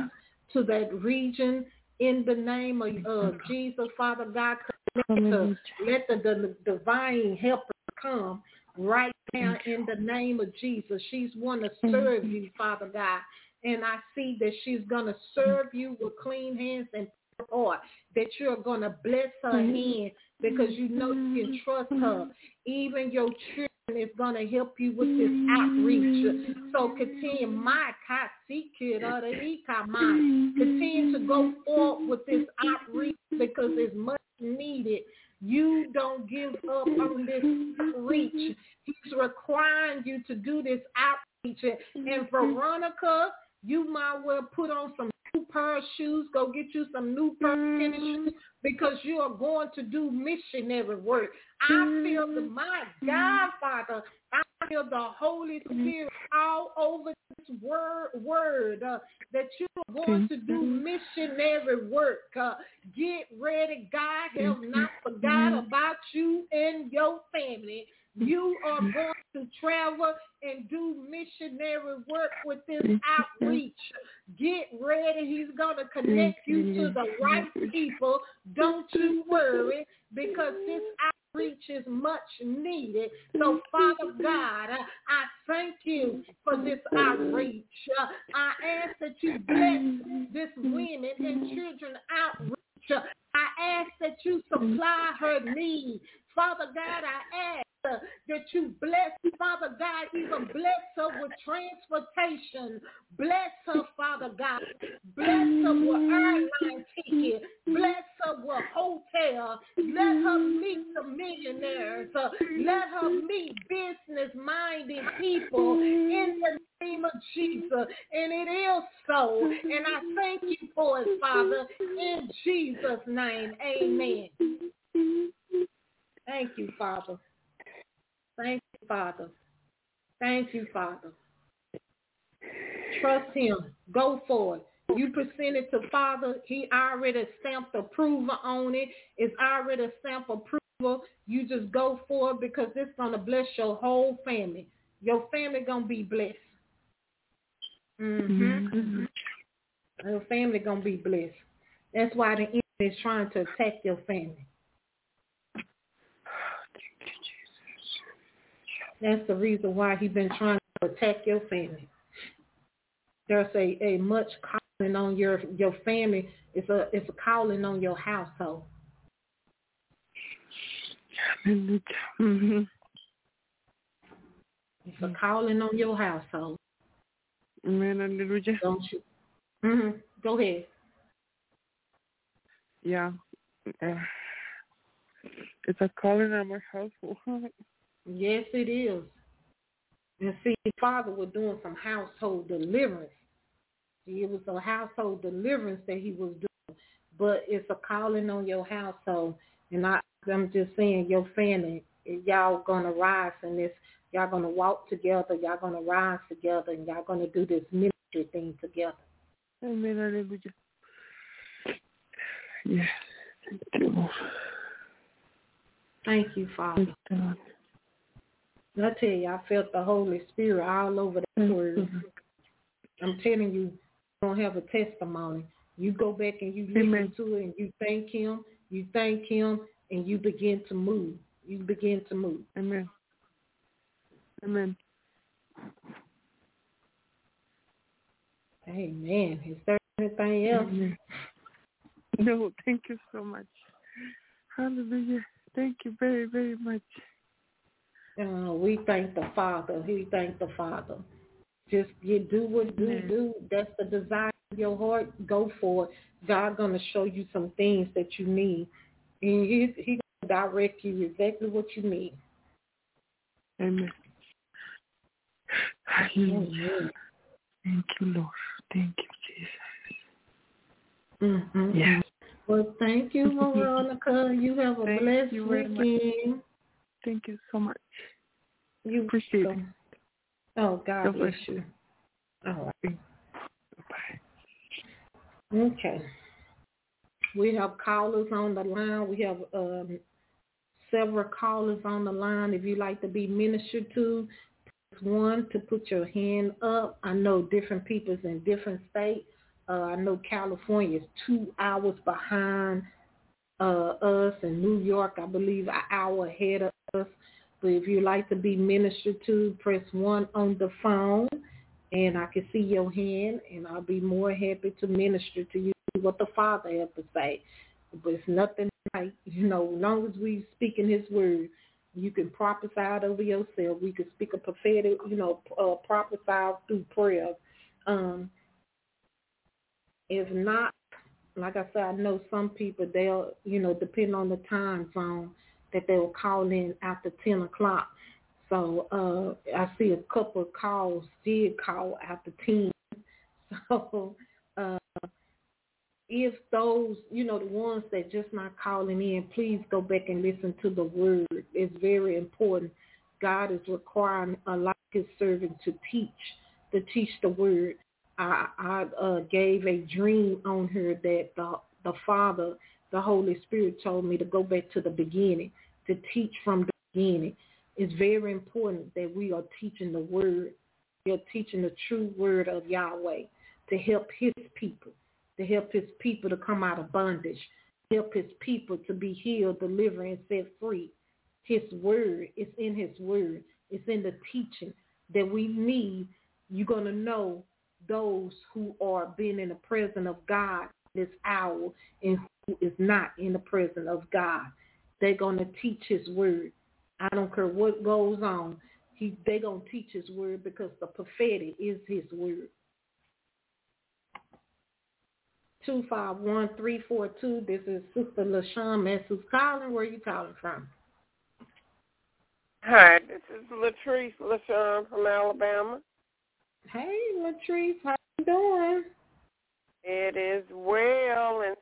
to that region in the name of uh, Jesus, Father God. Connect her. Hallelujah. Let the, the divine helper come right now in the name of Jesus. She's want to serve you. you, Father God. And I see that she's going to serve you with clean hands and pure heart, that you're going to bless her hand because you know you can trust her. Even your children is going to help you with this outreach. So continue, my kasi kid, uh, continue to go forward with this outreach because it's much needed. You don't give up on this outreach. He's requiring you to do this outreach. And mm-hmm. Veronica, you might well put on some new pair of shoes. Go get you some new pair of tennis mm-hmm. shoes because you are going to do missionary work. I feel the mm-hmm. my Godfather, I feel the Holy Spirit all over this word, word uh, that you are going to do missionary work. Uh, get ready. God has not forgot about you and your family. You are going to travel and do missionary work with this outreach. Get ready. He's going to connect you to the right people. Don't you worry because this outreach is much needed. So, mm-hmm. Father God, I, thank you for this outreach. I ask that you bless this women and children outreach. I ask that you supply her need. Father God, I ask that you bless, Father God, even bless her with transportation. Bless her, Father God. Bless her with airline ticket. Bless her with hotel. Let her meet the millionaires. Let her meet business-minded people in the name of Jesus. And it is so. And I thank you for it, Father, in Jesus' name. Amen. Thank you, Father. Thank you, Father. Thank you, Father. Trust him. Go for it. You present it to Father. He already stamped approval on it. It's already stamped approval. You just go for it because it's going to bless your whole family. Your family going to be blessed. Mm-hmm. Your family going to be blessed. That's why the enemy is trying to attack your family. That's the reason why he's been trying to attack your family. There's a, a much calling on your your family. It's a it's a calling on your household. Mhm. It's a calling on your household. Amen. Hallelujah. Don't you? Mm-hmm. Go ahead. Yeah. Uh, it's a calling on my household. Yes, it is. And see, Father was doing some household deliverance. See, it was a household deliverance that he was doing, but it's a calling on your household. And I, I'm just saying, your family, y'all gonna rise in this. Y'all gonna walk together. Y'all gonna rise together, and y'all gonna do this ministry thing together. Amen. Hallelujah. Yes. Thank you, Lord. Thank you, Father. Thank Lord. I tell you, I felt the Holy Spirit all over that Thank word. you. I'm telling you, you don't have a testimony. You go back and you listen Amen. to it and you thank him, you thank him, and you begin to move. You begin to move. Amen. Amen. Amen. Is there anything else? Amen. No, thank you so much. Hallelujah. Thank you very, very much. Uh, we thank the Father. We thank the Father. Just you do what you Amen. do. That's the desire of your heart. Go for it. God gonna show you some things that you need, and He He gonna direct you exactly what you need. Amen. Hallelujah. Thank you, Lord. Thank you, Jesus. Mm-hmm. Yes. Well, thank you, Veronica. You have a Thank blessed you weekend. Thank you so much. You Appreciate it. Oh, God God bless bless you. All right. Bye. Okay. We have callers on the line. We have um, several callers on the line. If you'd like to be ministered to, press one to put your hand up. I know different people's in different states. Uh, I know California is two hours behind uh, us, and New York, I believe, an hour ahead of us. But if you like to be ministered to, press one on the phone, and I can see your hand, and I'll be more happy to minister to you what the Father had to say. But it's nothing like, you know, as long as we speak in his word, you can prophesy over yourself. We can speak a prophetic, you know, uh, prophesy through prayer. Um, if not, like I said, I know some people, they'll, you know, depend on the time zone, that they'll call in after 10 o'clock. So uh, I see a couple of calls did call after 10. So uh, if those, you know, the ones that just not calling in, please go back and listen to the word. It's very important. God is requiring a lot of his servants to teach, to teach the word. I, I uh, gave a dream on her that the, the Father, the Holy Spirit told me to go back to the beginning, to teach from the beginning. It's very important that we are teaching the word. We are teaching the true word of Yahweh to help his people, to help his people to come out of bondage, help his people to be healed, delivered, and set free. His word is in his word. It's in the teaching that we need. You're going to know those who are being in the presence of God this hour and who is not in the presence of God. They're going to teach his word. I don't care what goes on. He, they're going to teach his word because the prophetic is his word. 251342. This is Sister LaShun Mess who's calling. Where are you calling from? Hi, this is Latrice LaShun from Alabama. Hey, Latrice. How you doing? It is well, and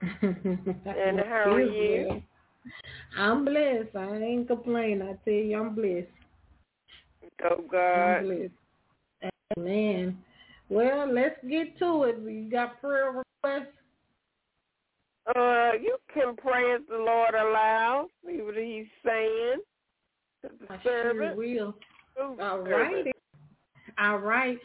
and how are you? I'm blessed. I ain't complaining. I tell you, I'm blessed. oh I'm God, blessed. Amen. Well, let's get to it. We got prayer requests. uh, you can praise the Lord aloud. See what He's saying the I sure servant. will. All right. All right.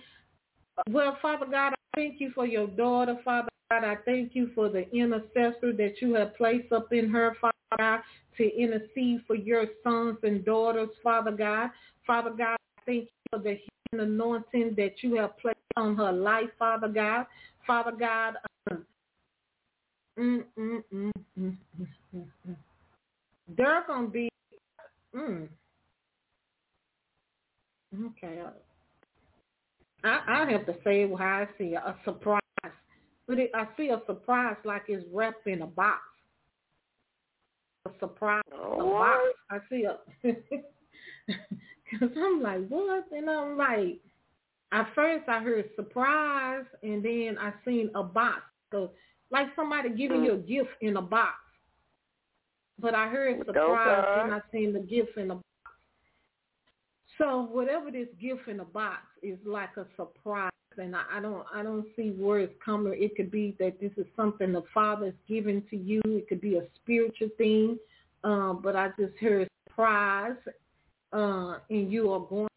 Well, Father God, I thank you for your daughter, Father God. I thank you for the intercessor that you have placed up in her, Father God, to intercede for your sons and daughters, Father God. Father God, I thank you for the healing anointing that you have placed on her life, Father God. Father God, um, mm, mm, mm, mm, mm, mm, mm. are going to be, mm, okay, uh, I, I have to say how I see a surprise. But it, I see a surprise like it's wrapped in a box. A surprise, a box. I see a, because I'm like, what? And I'm like, at first I heard surprise, and then I seen a box. So like somebody giving hmm. you a gift in a box. But I heard surprise, God. and I seen the gift in a box. So whatever this gift in a box is like a surprise, and I, I don't I don't see where it's coming. It could be that this is something the Father's given to you. It could be a spiritual thing, um, but I just heard surprise, uh, and you are going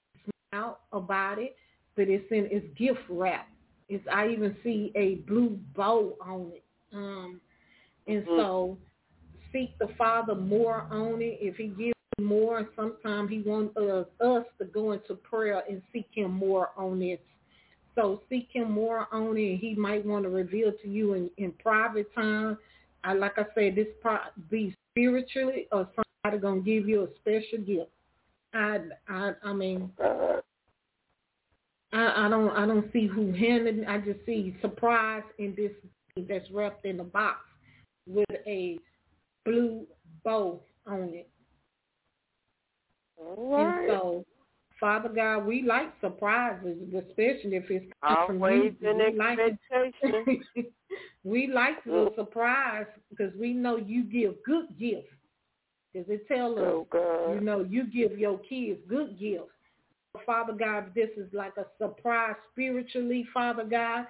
smile about it. But it's in it's gift wrap. It's I even see a blue bow on it, um, and Mhm. so seek the Father more on it. If He gives more, sometimes He wants us, us to go into prayer and seek Him more on this. So seek him more on it. He might want to reveal to you in, in private time. I like I said, this part be spiritually or somebody gonna give you a special gift. I I I mean I, I don't I don't see who handed I just see surprise in this that's wrapped in a box with a blue bow on it. all And so Father God, we like surprises, especially if it's Always you. in We like expectation. we like the oh. surprise because we know you give good gifts. Because it tells us, Oh God. you know, you give your kids good gifts. Father God, this is like a surprise spiritually, Father God.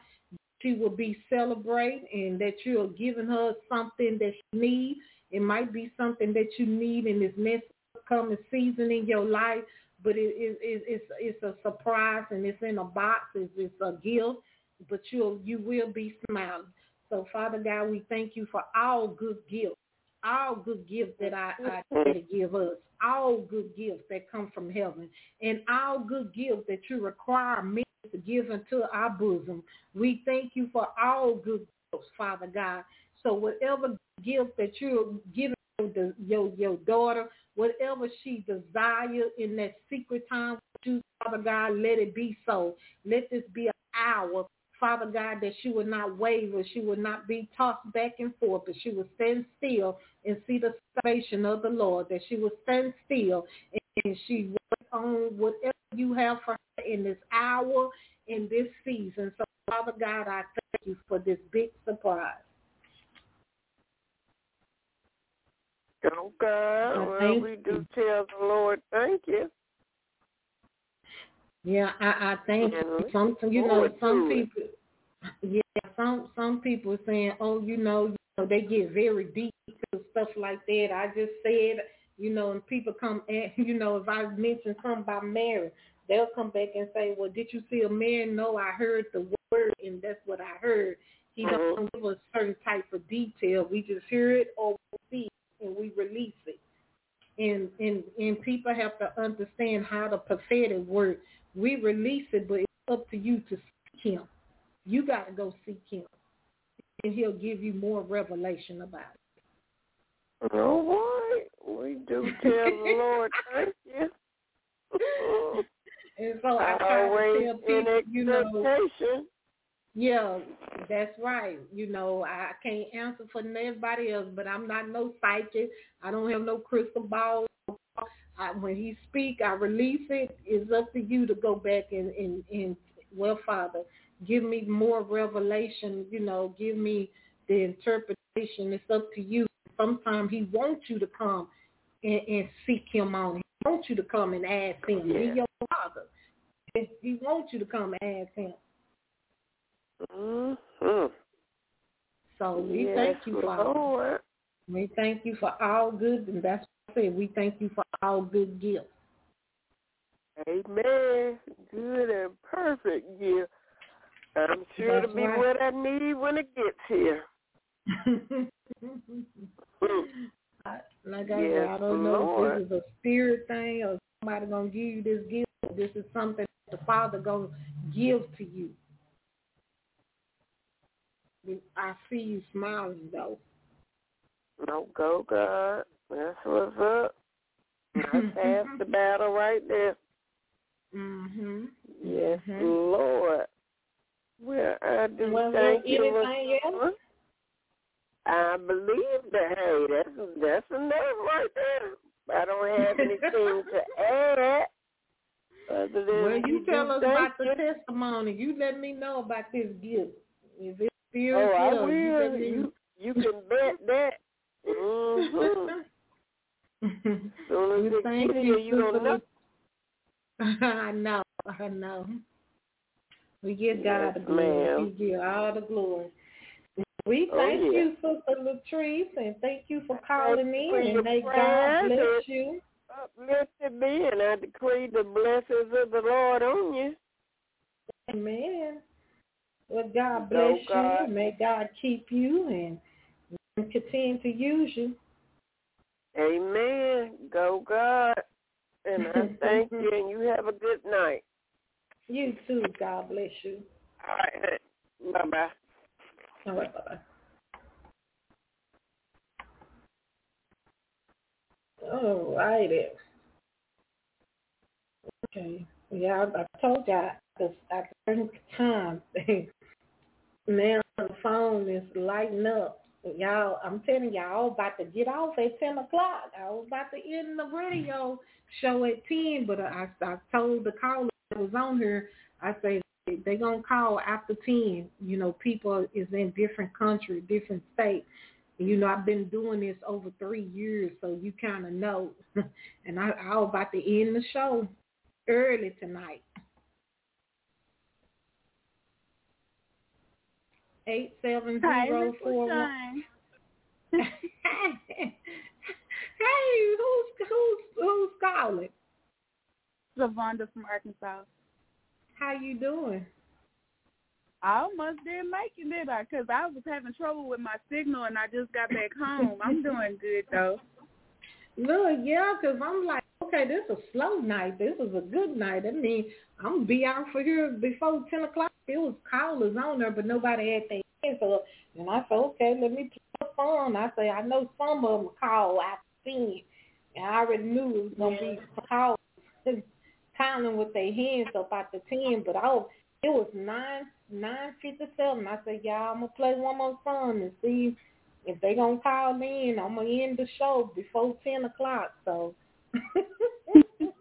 She will be celebrating and that you are giving her something that she needs. It might be something that you need in this next coming season in your life, but it, it, it, it's it's a surprise and it's in a box. It's, it's a gift, but you'll you will be smiling. So Father God, we thank you for all good gifts, all good gifts that I, I mm-hmm. try to give us, all good gifts that come from heaven, and all good gifts that you require me to give into our bosom. We thank you for all good gifts, Father God. So whatever gift that you're giving the, your your daughter, whatever she desires in that secret time with Father God, let it be so. Let this be an hour, Father God, that she would not waver, she would not be tossed back and forth, but she would stand still and see the salvation of the Lord, that she would stand still and she work on whatever you have for her in this hour, in this season. So, Father God, I thank you for this big surprise. Oh God. Well, we do tell the Lord thank you. Yeah, I, I think Mhm. some, you know, some people, yeah, some some people are saying, oh, you know, you know, they get very deep to stuff like that. I just said, you know, and people come and you know, if I mention something about marriage, they'll come back and say, well, did you see a man? No, I heard the word, and that's what I heard. He Mhm. don't give us certain type of detail. We just hear it or we see it, and we release it. And and and people have to understand how the prophetic word. We release it, but it's up to you to seek him. You got to go seek him, and he'll give you more revelation about it. All right. We do tell the Lord thank you. And so I Always tell in people, you know, expectation. Yeah, that's right. You know, I can't answer for everybody else, but I'm not no psychic. I don't have no crystal ball. I, when he speak, I release it. It's up to you to go back and, and, and well, Father, give me more revelation. You know, give me the interpretation. It's up to you. Sometimes he wants you to come and, and seek him on. He wants you to come and ask him. Yeah. He your father. He wants you to come and ask him. Mm-hmm. So we yes, thank you, Father. Lord. We thank you for all good, and that's what I said. We thank you for all good gifts. Amen. Good and perfect gift. I'm sure That's to be right. what I need when it gets here. I- like I said, I don't know Lord. if this is a spirit thing or somebody gonna give you this gift. This is something the Father gonna give to you. I see you smiling though. No, go God. That's what's up. That's the battle right there. Mhm. Yes, Mhm. Lord. Well, I do Well, thank you. anything else? I believe that. Hey, that's that's enough right there. I don't have anything to add. Other than Well, you we tell us about the you. testimony. You let me know about this gift. If it's Oh, I you will. You you can bet that. Mm-hmm. As We thank you, you don't know. I know, I know. We give God the glory. ma'am. We give all the glory. We Oh, thank yeah. you, Sister Latrice, and thank you for calling your And may God bless you. Uplifted me, and I decree the blessings of the Lord on you. Amen. Well, God Go, bless God. you. May God keep you and and continue to use you. Amen. Go God. And I thank you, and you have a good night. You too. God bless you. All right. Bye bye. All right, bye-bye. All righty. Okay. Yeah, I, I told y'all because I turned time. now the phone is lighting up. Y'all, I'm telling y'all, about to get off at 10 o'clock. I was about to end the radio show at 10, but I, I told the caller that was on here, I say, they going to call after 10. You know, people is in different countries, different states. You know, I've been doing this over three years, so you kind of know. and I, I was about to end the show early tonight. Eight seven zero four one. Hey, who's who's who's calling? Savonda from Arkansas. How you doing? I almost didn't make it, did I? Because I was having trouble with my signal, and I just got back home. I'm doing good though. Look, yeah, 'cause I'm like, okay, this is a slow night. This is a good night. I mean, I'm gonna be out for here before ten o'clock. It was callers on there, but nobody had their hands up. And I said, okay, let me play the phone. I say, I know some of them call after ten, and I already knew it was gonna be calls calling with their hands up after ten. But I was, it was nine nine fifty seven. I said, y'all, I'm gonna play one more song and see if they gonna call in. I'm gonna end the show before ten o'clock. So.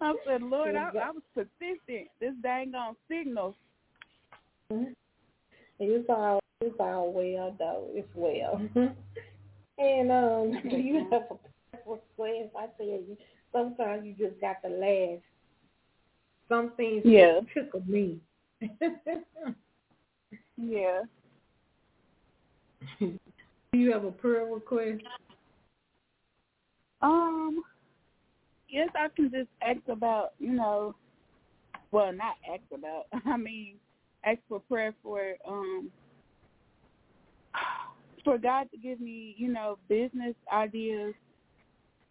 I said, Lord, I, I was persistent. This dang on signal. It's all it's all well though. It's well. and um do you have a prayer request? I tell you, sometimes you just got to laugh. Some things Yeah. tickle me. Yeah. do you have a prayer request? Um, yes, I can just ask about, you know, well, not ask about. I mean, ask for prayer for um for God to give me, you know, business ideas,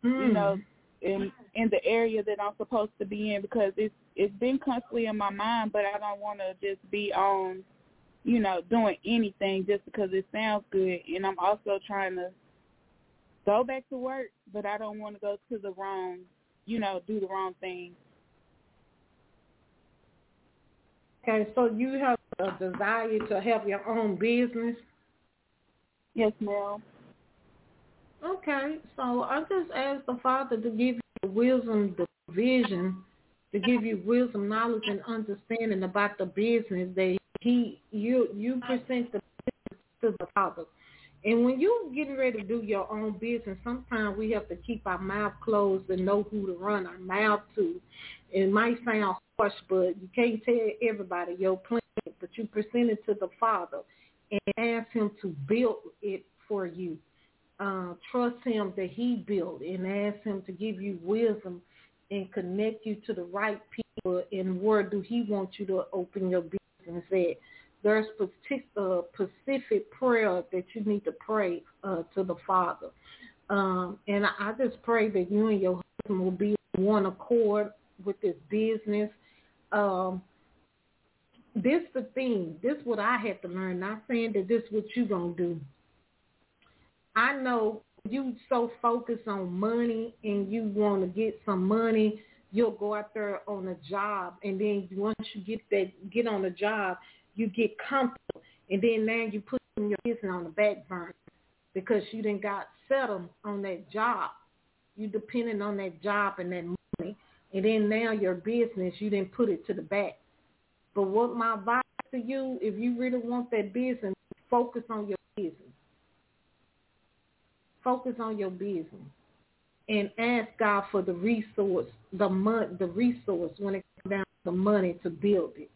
you know, in in the area that I'm supposed to be in because it's it's been constantly in my mind, but I don't want to just be on, you know, doing anything just because it sounds good, and I'm also trying to go back to work, but I don't want to go to the wrong, you know, do the wrong thing. Okay, so you have a desire to have your own business. Yes, ma'am. Okay, so I just ask the Father to give you the wisdom, the vision, to give you wisdom, knowledge, and understanding about the business that He you you present the business to the Father. And when you getting ready to do your own business, sometimes we have to keep our mouth closed and know who to run our mouth to. It might sound harsh, but you can't tell everybody your plan, but you present it to the Father and ask Him to build it for you uh, trust him that he built and ask him to give you wisdom and connect you to the right people and where do he want you to open your business at. There's partic- uh, specific prayer that you need to pray uh, to the Father. Um, and I, just pray that you and your husband will be on one accord with this business. Um, this the thing. This what I had to learn. Not saying that this is what you gonna do. I know you so focused on money and you want to get some money, you'll go out there on a job, and then once you get that get on the job, you get comfortable, and then now you put your business on the back burner because you didn't got settled on that job. You depending on that job and that money, and then now your business you didn't put it to the back. But what my advice to you, if you really want that business, focus on your business focus on your business and ask God for the resource, the mon- the resource when it comes down to the money to build it.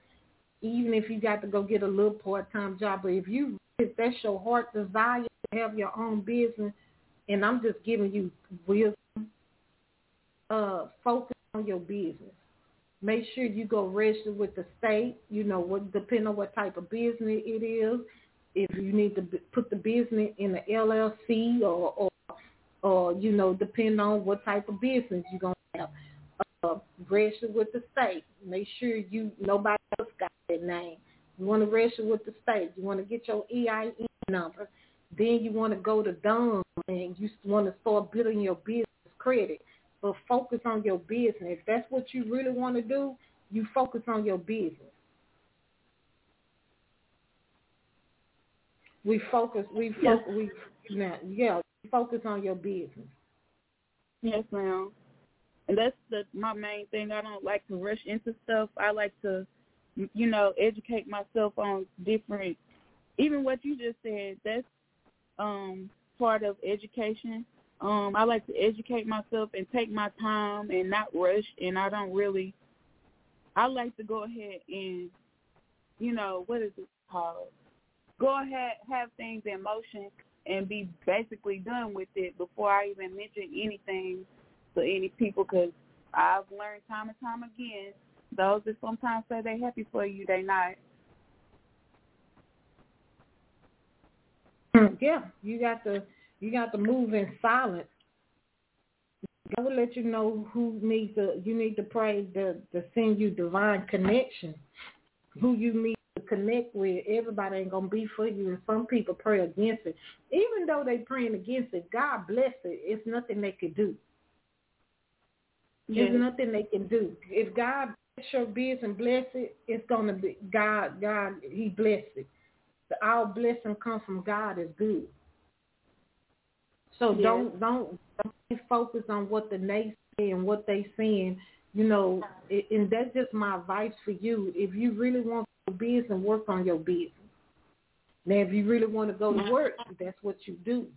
Even if you got to go get a little part-time job, but if you if that's your heart desire to have your own business, and I'm just giving you wisdom, uh, focus on your business. Make sure you go register with the state. You know what, depending on what type of business it is if you need to put the business in the LLC or, or, or you know, depending on what type of business you're gonna have. Uh, register with the state. Make sure you nobody else got that name. You want to register with the state. You want to get your EIN number. Then you want to go to DUNS and you want to start building your business credit. But focus on your business. If that's what you really want to do, you focus on your business. We focus. We focus. We now, yeah. Focus on your business. Yes, ma'am. And that's the my main thing. I don't like to rush into stuff. I like to, you know, educate myself on different. Even what you just said, that's um part of education. Um, I like to educate myself and take my time and not rush. And I don't really. I like to go ahead and, you know, what is it called? Go ahead, have things in motion, and be basically done with it before I even mention anything to any people. Because I've learned time and time again, those that sometimes say they're happy for you, they not. Hmm. Yeah, you got to you got to move in silence. I will let you know who needs to. You need to pray to to send you divine connection. Who you need to connect with. Everybody ain't gonna be for you, and some people pray against it. Even though they praying against it, God bless it. It's nothing they can do. There's Yes. nothing they can do. If God your business and bless it, it's gonna be God. God, He bless it. The, our blessing comes from God is good. So Yes. don't don't don't focus on what the naysay and what they saying. You know, and that's just my advice for you. If you really want your business, work on your business. Now, if you really want to go to work, that's what you do.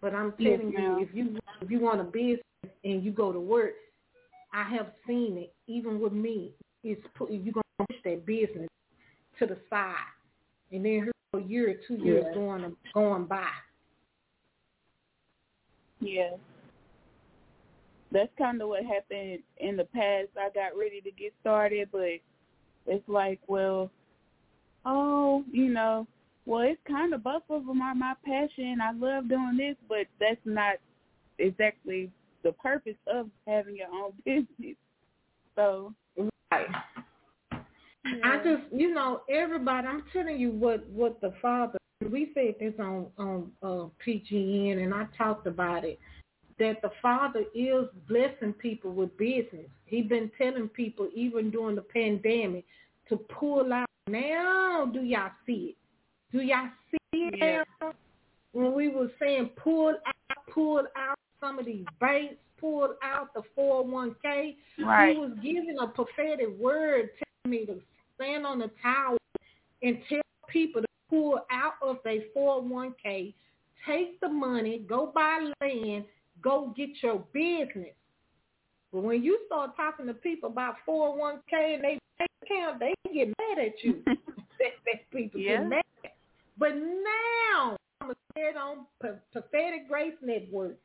But I'm telling ma'am. you, if you if you want a business and you go to work, I have seen it. Even with me, it's put, you're gonna push that business to the side, and then a year or two years Yeah. going going by. Yeah. That's kind of what happened in the past. I got ready to get started, but it's like, well, oh, you know, well, it's kind of both of them are my passion. I love doing this, but that's not exactly the purpose of having your own business. So, Right. I just, you know, everybody. I'm telling you what what the father. We said this on on uh, PGN, and I talked about it. That the father is blessing people with business. He's been telling people even during the pandemic to pull out. Now, do y'all see it? Do y'all see it? Yeah. When we were saying pull out, pull out some of these banks, pulled out the 401k. Right. He was giving a prophetic word telling me to stand on the tower and tell people to pull out of their 401k, take the money, go buy land, go get your business. But when you start talking to people about 401k and they account, they get mad at you. people Yeah. get mad. But now, I'm going to on Prophetic Grace Network,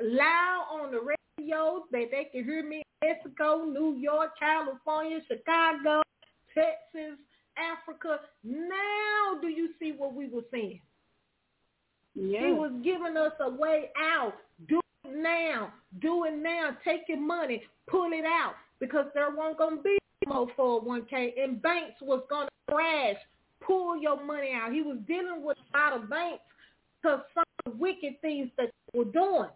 loud on the radio that they can hear me in Mexico, New York, California, Chicago, Texas, Africa. Now do you see what we were saying? yeah. He was giving us a way out. Do it now. Do it now. Take your money. Pull it out. Because there won't going to be no 401k and banks was going to crash. Pull your money out. He was dealing with a lot of banks because some of the wicked things that they were doing.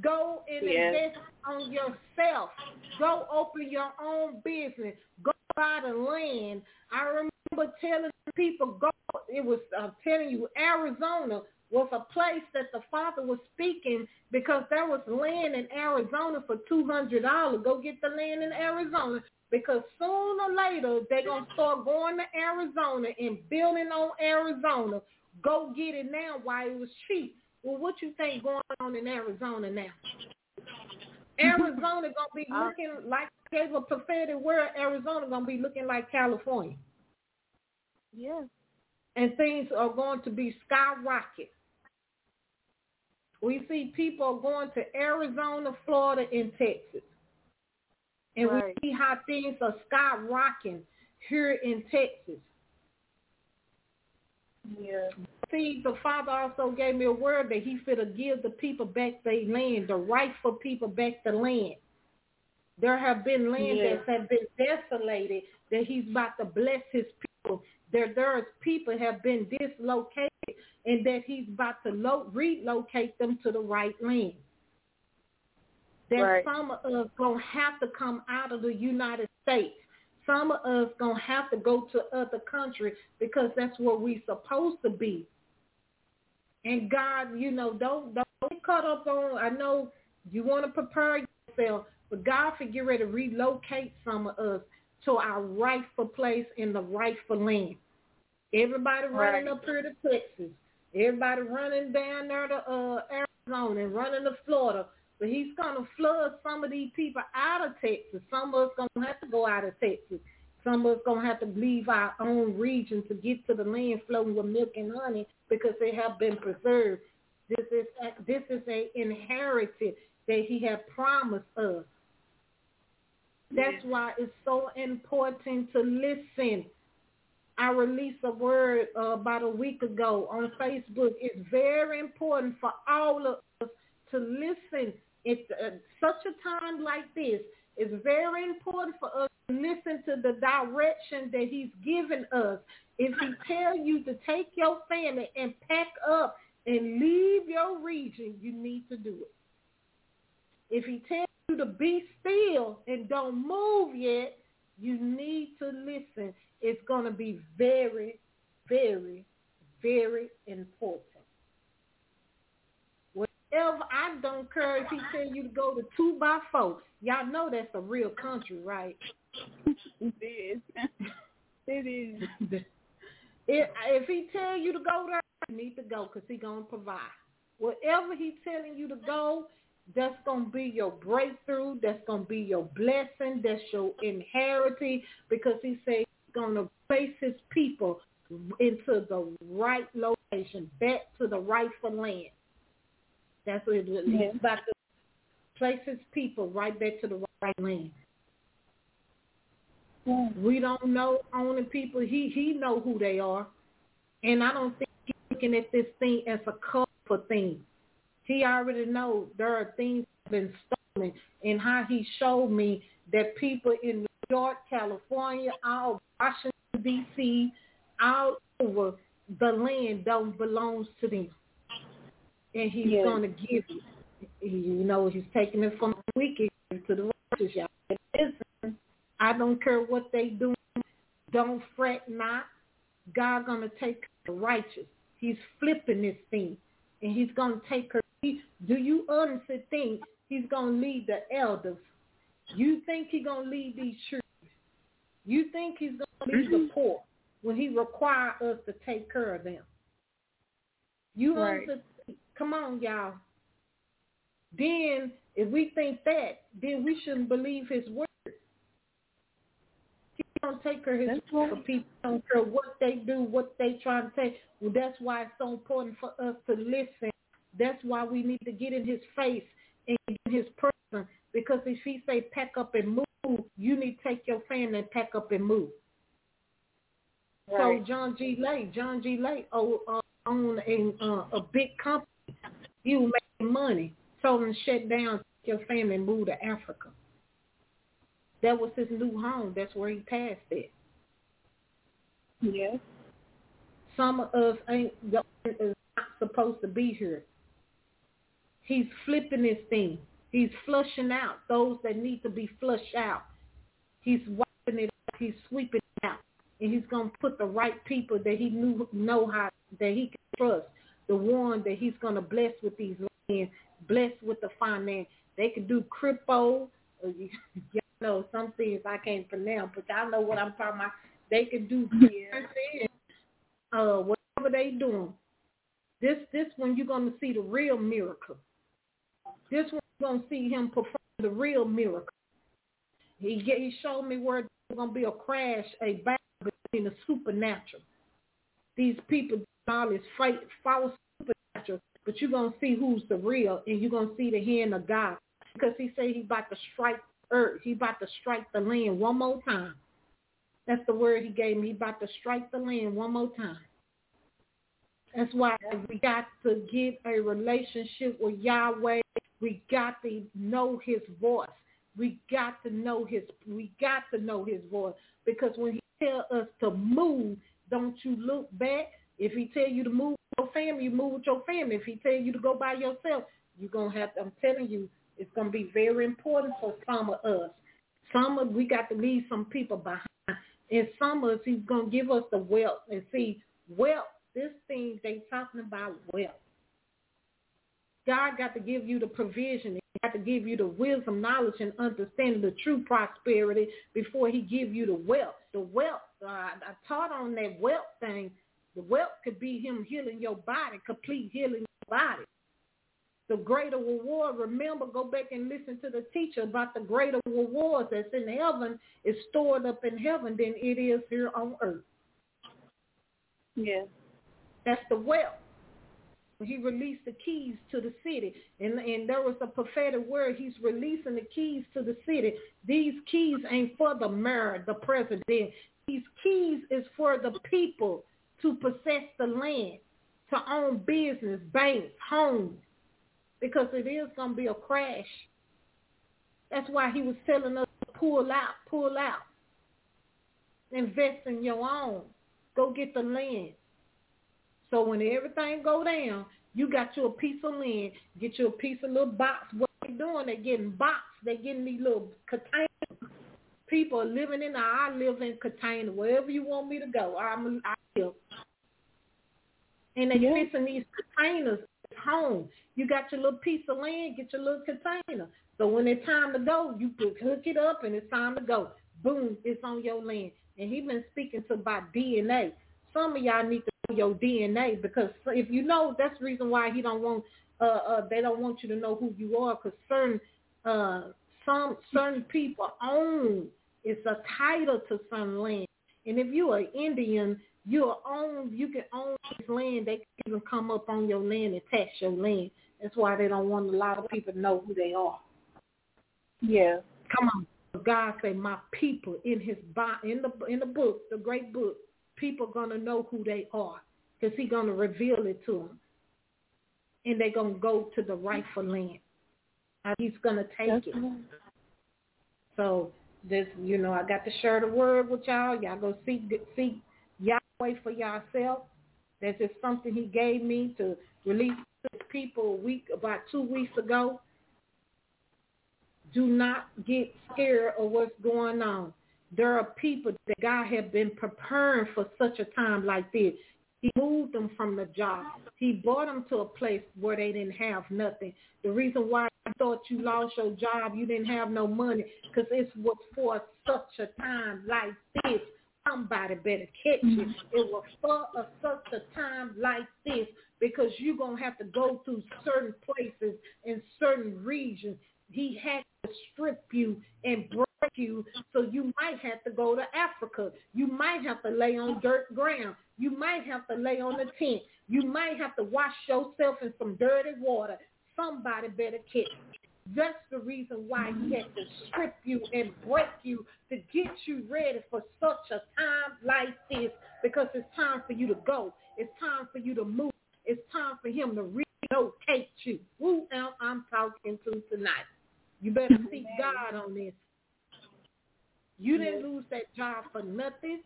Go and Yes. invest on yourself. Go open your own business. Go buy the land. I remember telling people go. It was I'm telling you, Arizona was a place that the father was speaking because there was land in Arizona for two hundred dollars. Go get the land in Arizona because sooner or later they're gonna start going to Arizona and building on Arizona. Go get it now while it was cheap. Well, what you think going on in Arizona now? Arizona gonna be uh, looking like gave a prophetic word. Arizona gonna be looking like California, yeah. and things are going to be skyrocket. We see people going to Arizona, Florida, and Texas, and Right. we see how things are skyrocketing here in Texas. Yeah. See, the Father also gave me a word that He finna give the people back their land, the rightful people back the land. There have been land Yeah. that have been desolated that he's about to bless his people. There there's people have been dislocated and that he's about to lo- relocate them to the right land. That Right. some of us gonna have to come out of the United States. Some of us gonna have to go to other countries because that's where we supposed to be. And God, you know, don't don't get caught up on. I know you want to prepare yourself, but God for get ready to relocate some of us to our rightful place in the rightful land. Everybody running Right. up here to Texas. Everybody running down there to uh, Arizona and running to Florida. But he's going to flood some of these people out of Texas. Some of us going to have to go out of Texas. Some of us going to have to leave our own region to get to the land flowing with milk and honey because they have been preserved. This is this is a inherited that he had promised us. That's why it's so important to listen. I released a word uh, about a week ago on Facebook. It's very important for all of us to listen. It's uh, such a time like this. It's very important for us listen to the direction that he's given us. If he tell you to take your family and pack up and leave your region, you need to do it. If he tells you to be still and don't move yet, you need to listen. It's going to be very, very, very important. Whatever, I don't care if he tell you to go to two by four. Y'all know that's a real country, right? It is. It is. If, if he tell you to go there, you need to go because he going to provide. Whatever he telling you to go, that's going to be your breakthrough. That's going to be your blessing. That's your inheritance because he said he's going to place his people into the right location, back to the rightful land. That's what it is. He's about to place his people right back to the right land. Yeah. We don't know owning people. He he know who they are, and I don't think he's looking at this thing as a cover thing. He already know there are things been stolen, and how he showed me that people in New York, California, all Washington D.C., all over the land don't belongs to them, and he's Yeah. to give it. You know, he's taking it from the wicked to the righteous. Y'all. I don't care what they do. Don't fret not. God gonna take the righteous. He's flipping this thing, and he's gonna take her. He, do you honestly think he's gonna lead the elders? You think he's gonna lead these children? You think he's gonna lead the mm-hmm. poor when he require us to take care of them? You Right. honestly come on, y'all. Then, if we think that, then we shouldn't believe his word. Don't take care of his right. for people. Don't care what they do, what they trying to take. Well, that's why it's so important for us to listen. That's why we need to get in his face and in his person. Because if he say pack up and move, you need to take your family and pack up and move. Right. So John G. Lake, John G. Lake oh, uh, a, uh, a big company. Was making money. Told him to shut down your family and move to Africa. That was his new home. That's where he passed it. Yes. Some of us ain't is not supposed to be here. He's flipping this thing. He's flushing out those that need to be flushed out. He's wiping it out. He's sweeping it out. And he's gonna put the right people that he knew know how that he can trust. The one that he's gonna bless with these land, bless with the finance. They can do crypto. uh, Y'all know some things I can't pronounce, but y'all know what I'm talking about. They can do Yeah. uh, whatever they doing. This this one you're gonna see the real miracle. This one you're gonna see him perform the real miracle. He he showed me where there's gonna be a crash, a battle between the supernatural. These people all this fight false supernatural, but you're gonna see who's the real, and you're gonna see the hand of God because he said he about to strike earth. He about to strike the land one more time. That's the word he gave me. He about to strike the land one more time. That's why we got to get a relationship with Yahweh. We got to know his voice. We got to know his we got to know his voice because when he tell us to move, don't you look back. If he tell you to move with your family, you move with your family. If he tell you to go by yourself, you're gonna have to I'm telling you, it's gonna be very important for some of us. Some of we got to leave some people behind. And some of us he's gonna give us the wealth and see wealth, this thing they talking about wealth. God got to give you the provision. He got to give you the wisdom, knowledge, and understanding the true prosperity before he give you the wealth. The wealth, uh, I I taught on that wealth thing. The wealth could be him healing your body, complete healing your body. The greater reward, remember, go back and listen to the teacher about the greater rewards that's in heaven is stored up in heaven than it is here on earth. Yes. That's the wealth. He released the keys to the city. And, and there was a prophetic word. He's releasing the keys to the city. These keys ain't for the mayor, the president. These keys is for the people to possess the land, to own business, banks, homes, because it is going to be a crash. That's why he was telling us to pull out, pull out. Invest in your own. Go get the land. So when everything go down, you got you a piece of land, get you a piece of little box. What they doing? They getting box. They getting these little containers. People are living in. I live in container. Wherever you want me to go, I'm. I live. And they Yeah. fixing these containers home. You got your little piece of land, get your little container. So when it's time to go, you put, hook it up and it's time to go. Boom, it's on your land. And he been speaking to about DNA. Some of y'all need to know your DNA because if you know, that's the reason why he don't want. Uh, uh, they don't want you to know who you are because certain, uh, some certain people own. It's a title to some land, and if you're an Indian, you're own. You can own this land. They can even come up on your land and tax your land. That's why they don't want a lot of people to know who they are. Yeah. Come on. God say, my people in his in the in the book, the great book, people gonna know who they are because he gonna reveal it to them, and they gonna go to the rightful land. He's gonna take That's it. right. So this, you know, I got to share the word with y'all. Y'all go seek seek For yourself. That's just something He gave me to release to people a week about two weeks ago. Do not get scared of what's going on. There are people that God has been preparing for such a time like this. He moved them from the job. He brought them to a place where they didn't have nothing. The reason why you thought you lost your job, you didn't have no money, because it's was for such a time like this. Somebody better catch it. Mm-hmm. It was for a, such a time like this because you're going to have to go through certain places in certain regions. He had to strip you and break you, so you might have to go to Africa. You might have to lay on dirt ground. You might have to lay on a tent. You might have to wash yourself in some dirty water. Somebody better catch. That's the reason why he had to strip you and break you to get you ready for such a time like this because it's time for you to go. It's time for you to move. It's time for him to relocate you. Who am I talking to tonight? You better seek God on this. You didn't lose that job for nothing.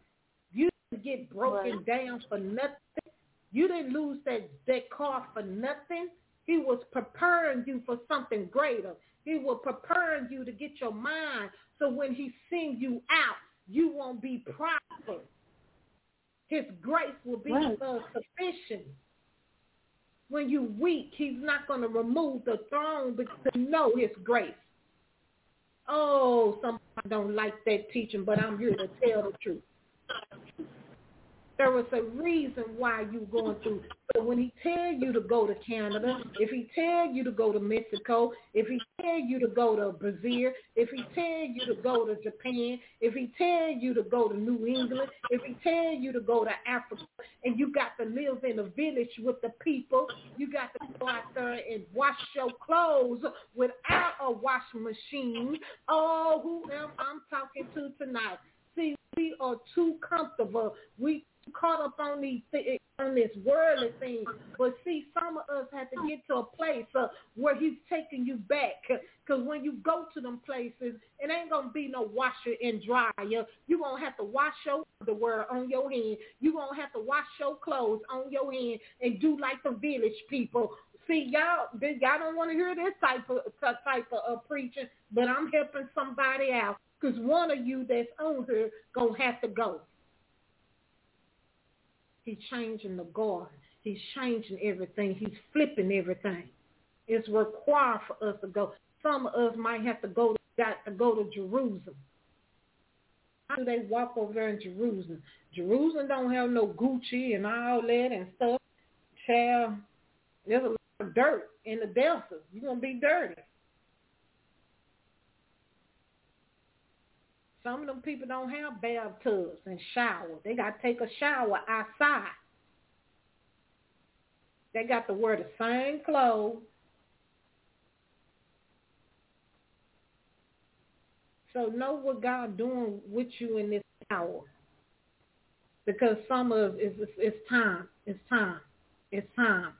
You didn't get broken down for nothing. You didn't lose that, that car for nothing. He was preparing you for something greater. He was preparing you to get your mind so when he sings you out, you won't be prospered. His grace will be Right. sufficient. When you weak, he's not going to remove the throne but to know his grace. Oh, somebody don't like that teaching, but I'm here to tell the truth. There was a reason why you going through. So when he tell you to go to Canada, if he tell you to go to Mexico, if he tell you to go to Brazil, if he tell you to go to Japan, if he tell you to go to New England, if he tell you to go to Africa, and you got to live in a village with the people, you got to go out there and wash your clothes without a washing machine. Oh, who am I'm talking to tonight? See, we are too comfortable. We caught up on these on this worldly thing. But see, some of us have to get to a place uh, where He's taking you back. Because when you go to them places, it ain't gonna be no washer and dryer. You gonna have to wash your underwear on your hand. You gonna have to wash your clothes on your hand and do like the village people. See, y'all, y'all don't want to hear this type of type of uh, preaching, but I'm helping somebody out because one of you that's on here gonna have to go. He's changing the garden. He's changing everything. He's flipping everything. It's required for us to go. Some of us might have to go. Got to go to Jerusalem. How do they walk over there in Jerusalem? Jerusalem don't have no Gucci and all that and stuff. Child, there's a lot of dirt in the desert. You're gonna be dirty. Some of them people don't have bathtubs and showers. They got to take a shower outside. They got to wear the same clothes. So know what God doing with you in this hour. Because some of it's, it's, it's time. It's time. It's time.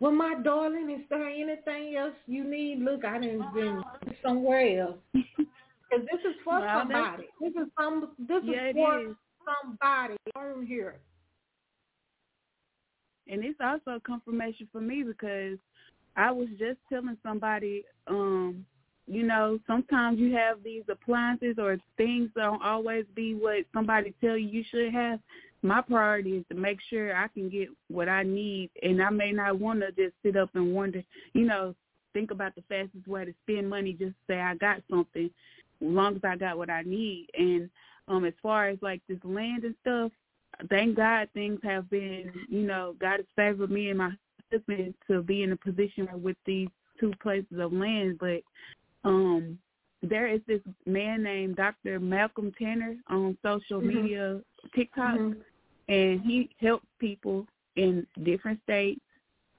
Well, my darling, is there anything else you need? Look, I didn't been uh-huh. somewhere else. Because this is for Well, somebody. This is some. This Yeah, is for is. somebody on here. and it's also a confirmation for me because I was just telling somebody, um, you know, sometimes you have these appliances or things don't always be what somebody tell you you should have. My priority is to make sure I can get what I need, and I may not want to just sit up and wonder, you know, think about the fastest way to spend money. Just say I got something, as long as I got what I need. And um, as far as like this land and stuff, thank God things have been, you know, God has favored me and my husband to be in a position with these two places of land. But um there is this man named Dr. Malcolm Tanner on social Mhm. media, TikTok, Mhm. and he helps people in different states.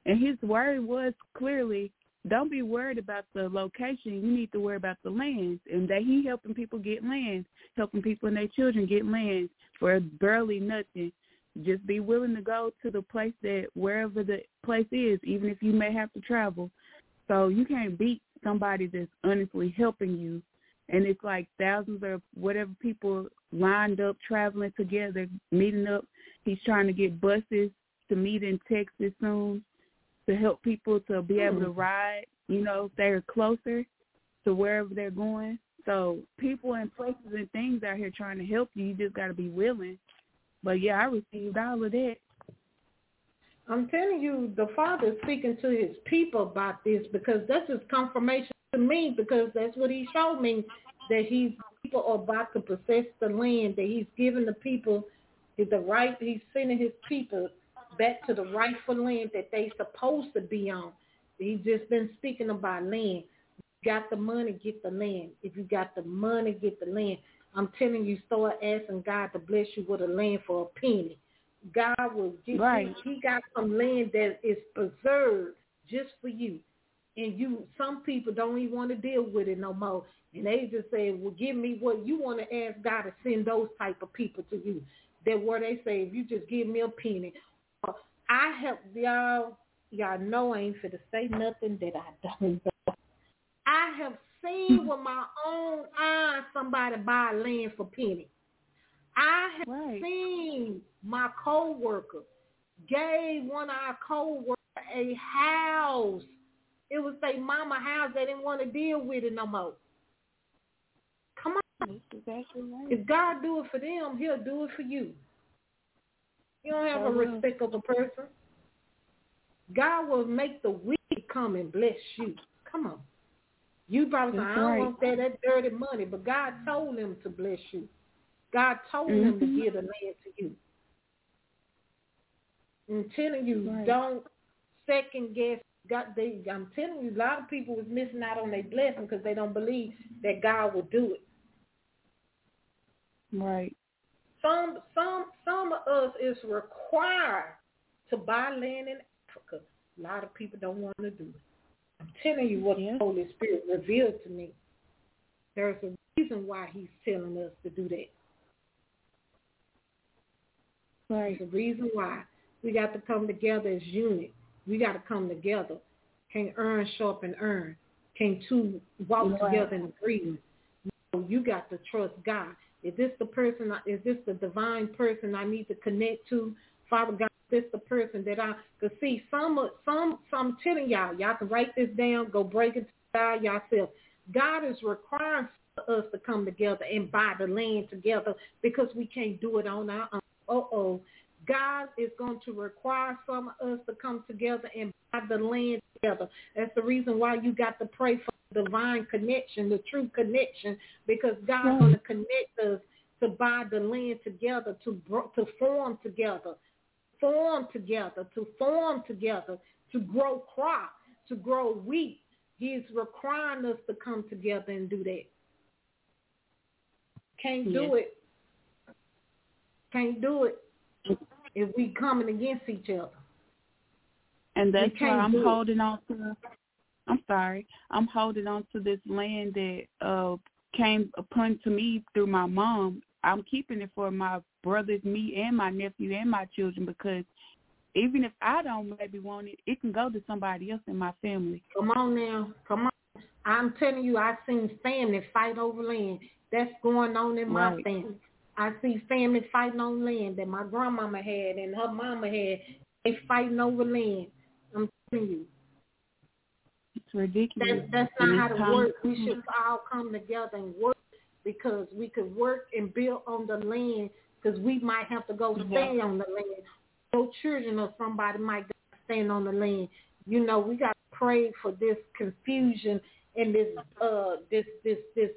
And his word was clearly, don't be worried about the location. You need to worry about the land. And that he helping people get land, helping people and their children get land for barely nothing. Just be willing to go to the place that wherever the place is, even if you may have to travel. So you can't beat somebody that's honestly helping you. And it's like thousands of whatever people lined up traveling together, meeting up. He's trying to get buses to meet in Texas soon to help people to be able to hmm. ride, you know, if they're closer to wherever they're going. So people and places and things out here trying to help you. You just got to be willing. But yeah, I received all of that. I'm telling you, the Father is speaking to his people about this because that's his confirmation to me because that's what he showed me that he's people are about to possess the land that he's giving the people is the right. He's sending his people back to the rightful land that they supposed to be on. He's just been speaking about land. You got the money, get the land. If you got the money, get the land. I'm telling you, start asking God to bless you with a land for a penny. God will give Right. you. He got some land that is preserved just for you. And you, some people don't even want to deal with it no more. And they just say, well, give me what you want to ask God to send those type of people to you. That where they say, if you just give me a penny. I help y'all. Y'all know I ain't for to say nothing that I don't know. I have seen with my own eyes somebody buy land for penny. I have Right. seen my coworker gave one of our coworkers a house. It was their mama house. They didn't want to deal with it no more. Come on. That's exactly right. If God do it for them, he'll do it for you. You don't have a Sure will. respect of a person. God will make the wicked come and bless you. Come on. You probably say, I don't right. want that, that dirty money, but God told him to bless you. God told him to Mhm. give the land to you. I'm telling you, Right. don't second guess. God, they, I'm telling you, a lot of people was missing out on their blessing because they don't believe that God will do it. Right. Some some some of us is required to buy land in Africa. A lot of people don't want to do it. I'm telling you what Yeah. the Holy Spirit revealed to me. There's a reason why he's telling us to do that. Right. The reason why we got to come together as unit. We got to come together. Can't earn, sharp, and earn. Can't two walk Right. together in agreement. No, you got to trust God. Is this the person? Is this the divine person I need to connect to? Father God, is this the person that I could see? Some, some, some. I'm telling y'all, y'all can write this down. Go break it down yourself. God is requiring us to come together and buy the land together because we can't do it on our own. Uh-oh. God is going to require some of us to come together and buy the land together. That's the reason why you got to pray for divine connection, the true connection, because God's Yeah. going to connect us to buy the land together, to to form together, form together, to form together, to grow crop, to grow wheat. He's requiring us to come together and do that. Can't do Yes. it. Can't do it mm-hmm. If we coming against each other. And that's why I'm holding on to. I'm sorry. I'm holding on to this land that uh came upon to me through my mom. I'm keeping it for my brothers, me, and my nephew and my children because even if I don't maybe want it, it can go to somebody else in my family. Come on now. Come on. I'm telling you, I've seen family fight over land. That's going on in my Right. family. I see family fighting on land that my grandmama had and her mama had. They fighting over land. I'm telling you. It's ridiculous. That, that's And not how to work. We should all come together and work because we could work and build on the land because we might have to go stay on the land. Your children or somebody might go stand on the land. You know, we got to pray for this confusion and this uh this this this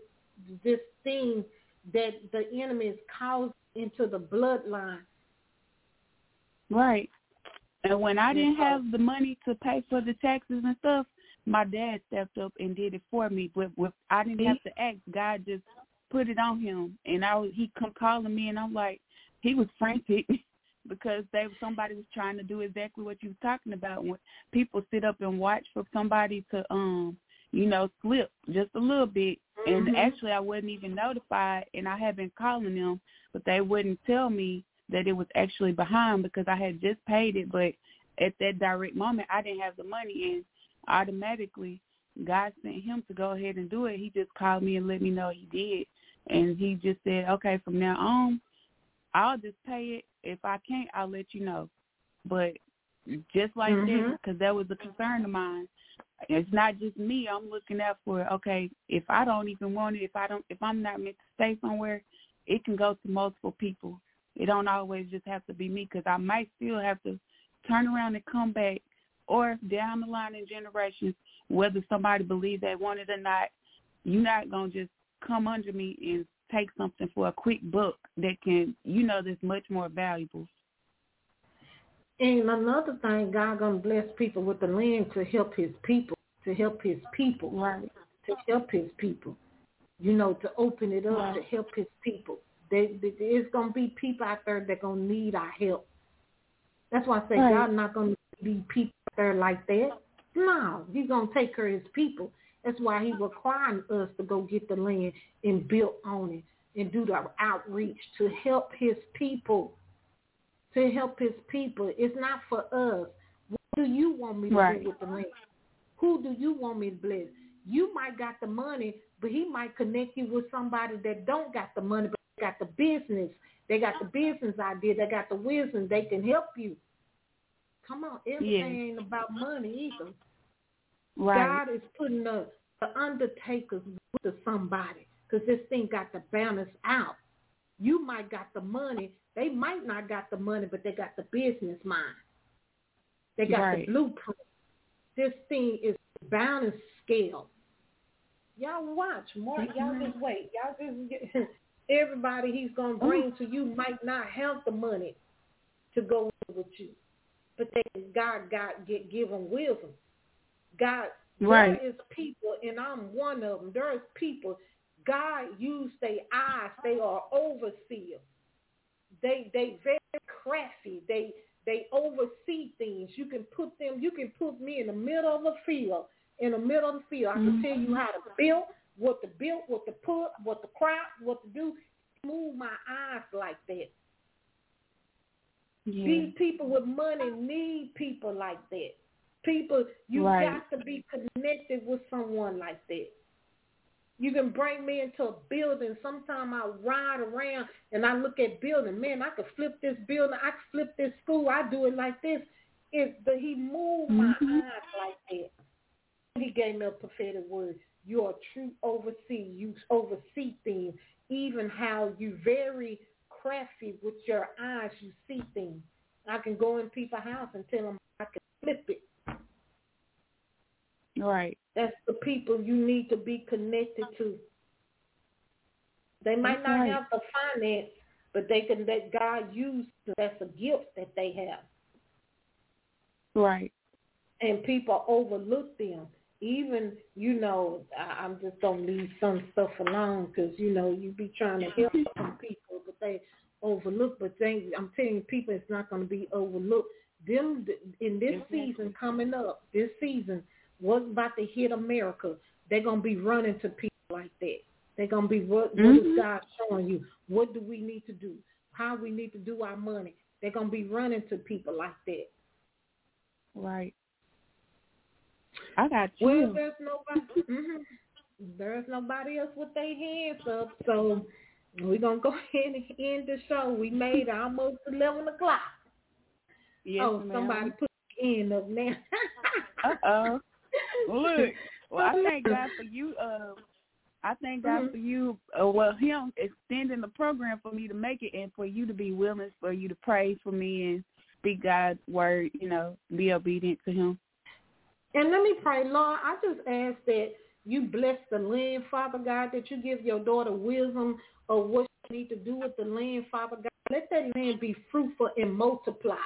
this thing that the enemy is causing into the bloodline. Right. And when I didn't have the money to pay for the taxes and stuff, my dad stepped up and did it for me. But with I didn't have to ask. God just put it on him, and I was he come calling me, and I'm like, he was frantic because they somebody was trying to do exactly what you were talking about. When people sit up and watch for somebody to um you know slip just a little bit, and Mhm. actually I wasn't even notified, and I had been calling them, but they wouldn't tell me that it was actually behind because I had just paid it, but at that direct moment I didn't have the money and automatically God sent him to go ahead and do it. He just called me and let me know he did. And he just said, okay, from now on, I'll just pay it. If I can't, I'll let you know. But just like that, Mhm. because that was a concern of mine. It's not just me. I'm looking out for. Okay, if I don't even want it, if I don't, if I'm not meant to stay somewhere, it can go to multiple people. It don't always just have to be me because I might still have to turn around and come back, or down the line in generations, whether somebody believes they want it or not, you're not gonna just come under me and take something for a quick buck that can, you know, that's much more valuable. And another thing, God gonna bless people with the land to help His people, to help His people, Right. to help His people. You know, to open it up Right. to help His people. There, there- there's gonna be people out there that gonna need our help. That's why I say Right. God not gonna be people out there like that. No, He's gonna take care of His people. That's why He requiring us to go get the land and build on it and do the outreach to help His people to help his people. It's not for us. What do you want me to Right. do with the land? Who do you want me to bless? You might got the money, but he might connect you with somebody that don't got the money, but got the business. They got the business idea. They got the wisdom. They can help you. Come on, everything ain't about money either. Right. God is putting the, the undertakers with somebody because this thing got to balance out. You might got the money. They might not got the money, but they got the business mind. They got Right. the blueprint. This thing is balance scale. Y'all watch more. Y'all mm-hmm. just wait. Y'all just get, everybody he's gonna bring to you might not have the money to go with you, but they God God get give them wisdom. God, Right. there is people, and I'm one of them. There is people. God used their eyes. They are overseers. They they very crafty. They they oversee things. You can put them. You can put me in the middle of the field. In the middle of the field, I can tell you mm-hmm. how to build, what to build, what to put, what to crop, what to do. Move my eyes like that. Yeah. These people with money need people like that. People, you Right. got to be connected with someone like that. You can bring me into a building. Sometimes I ride around and I look at building. Man, I could flip this building. I could flip this school. I do it like this. It, but he moved my Mhm. eyes like that. He gave me a prophetic word. You're true overseer. You oversee things. Even how you very crafty with your eyes, you see things. I can go in people's house and tell them I can flip it. Right. That's the people you need to be connected to. They might That's not right. have the finance, but they can let God use. That's a gift that they have, Right. and people overlook them. Even you know, I, I'm just gonna leave some stuff alone because you know you be trying to help some people, but they overlook. But they, I'm telling you, people, it's not gonna be overlooked. Them in this season coming up, this season, what's about to hit America? They're gonna be running to people like that. They're gonna be what, what is Mhm. God showing you? What do we need to do? How we need to do our money? They're gonna be running to people like that. Right. I got you. Well, there's nobody. hmm There's nobody else with their hands up, so we're gonna go ahead and end the show. We made almost eleven o'clock. yes, oh, ma'am. somebody put the end up now. Uh oh. Look. Well, I thank God for you. Uh, I thank God Mhm. for you. Uh, well, Him extending the program for me to make it, and for you to be willing for you to pray for me and speak God's word. You know, be obedient to Him. And let me pray, Lord, I just ask that you bless the land, Father God, that you give your daughter wisdom of what she need to do with the land, Father God. Let that land be fruitful and multiply.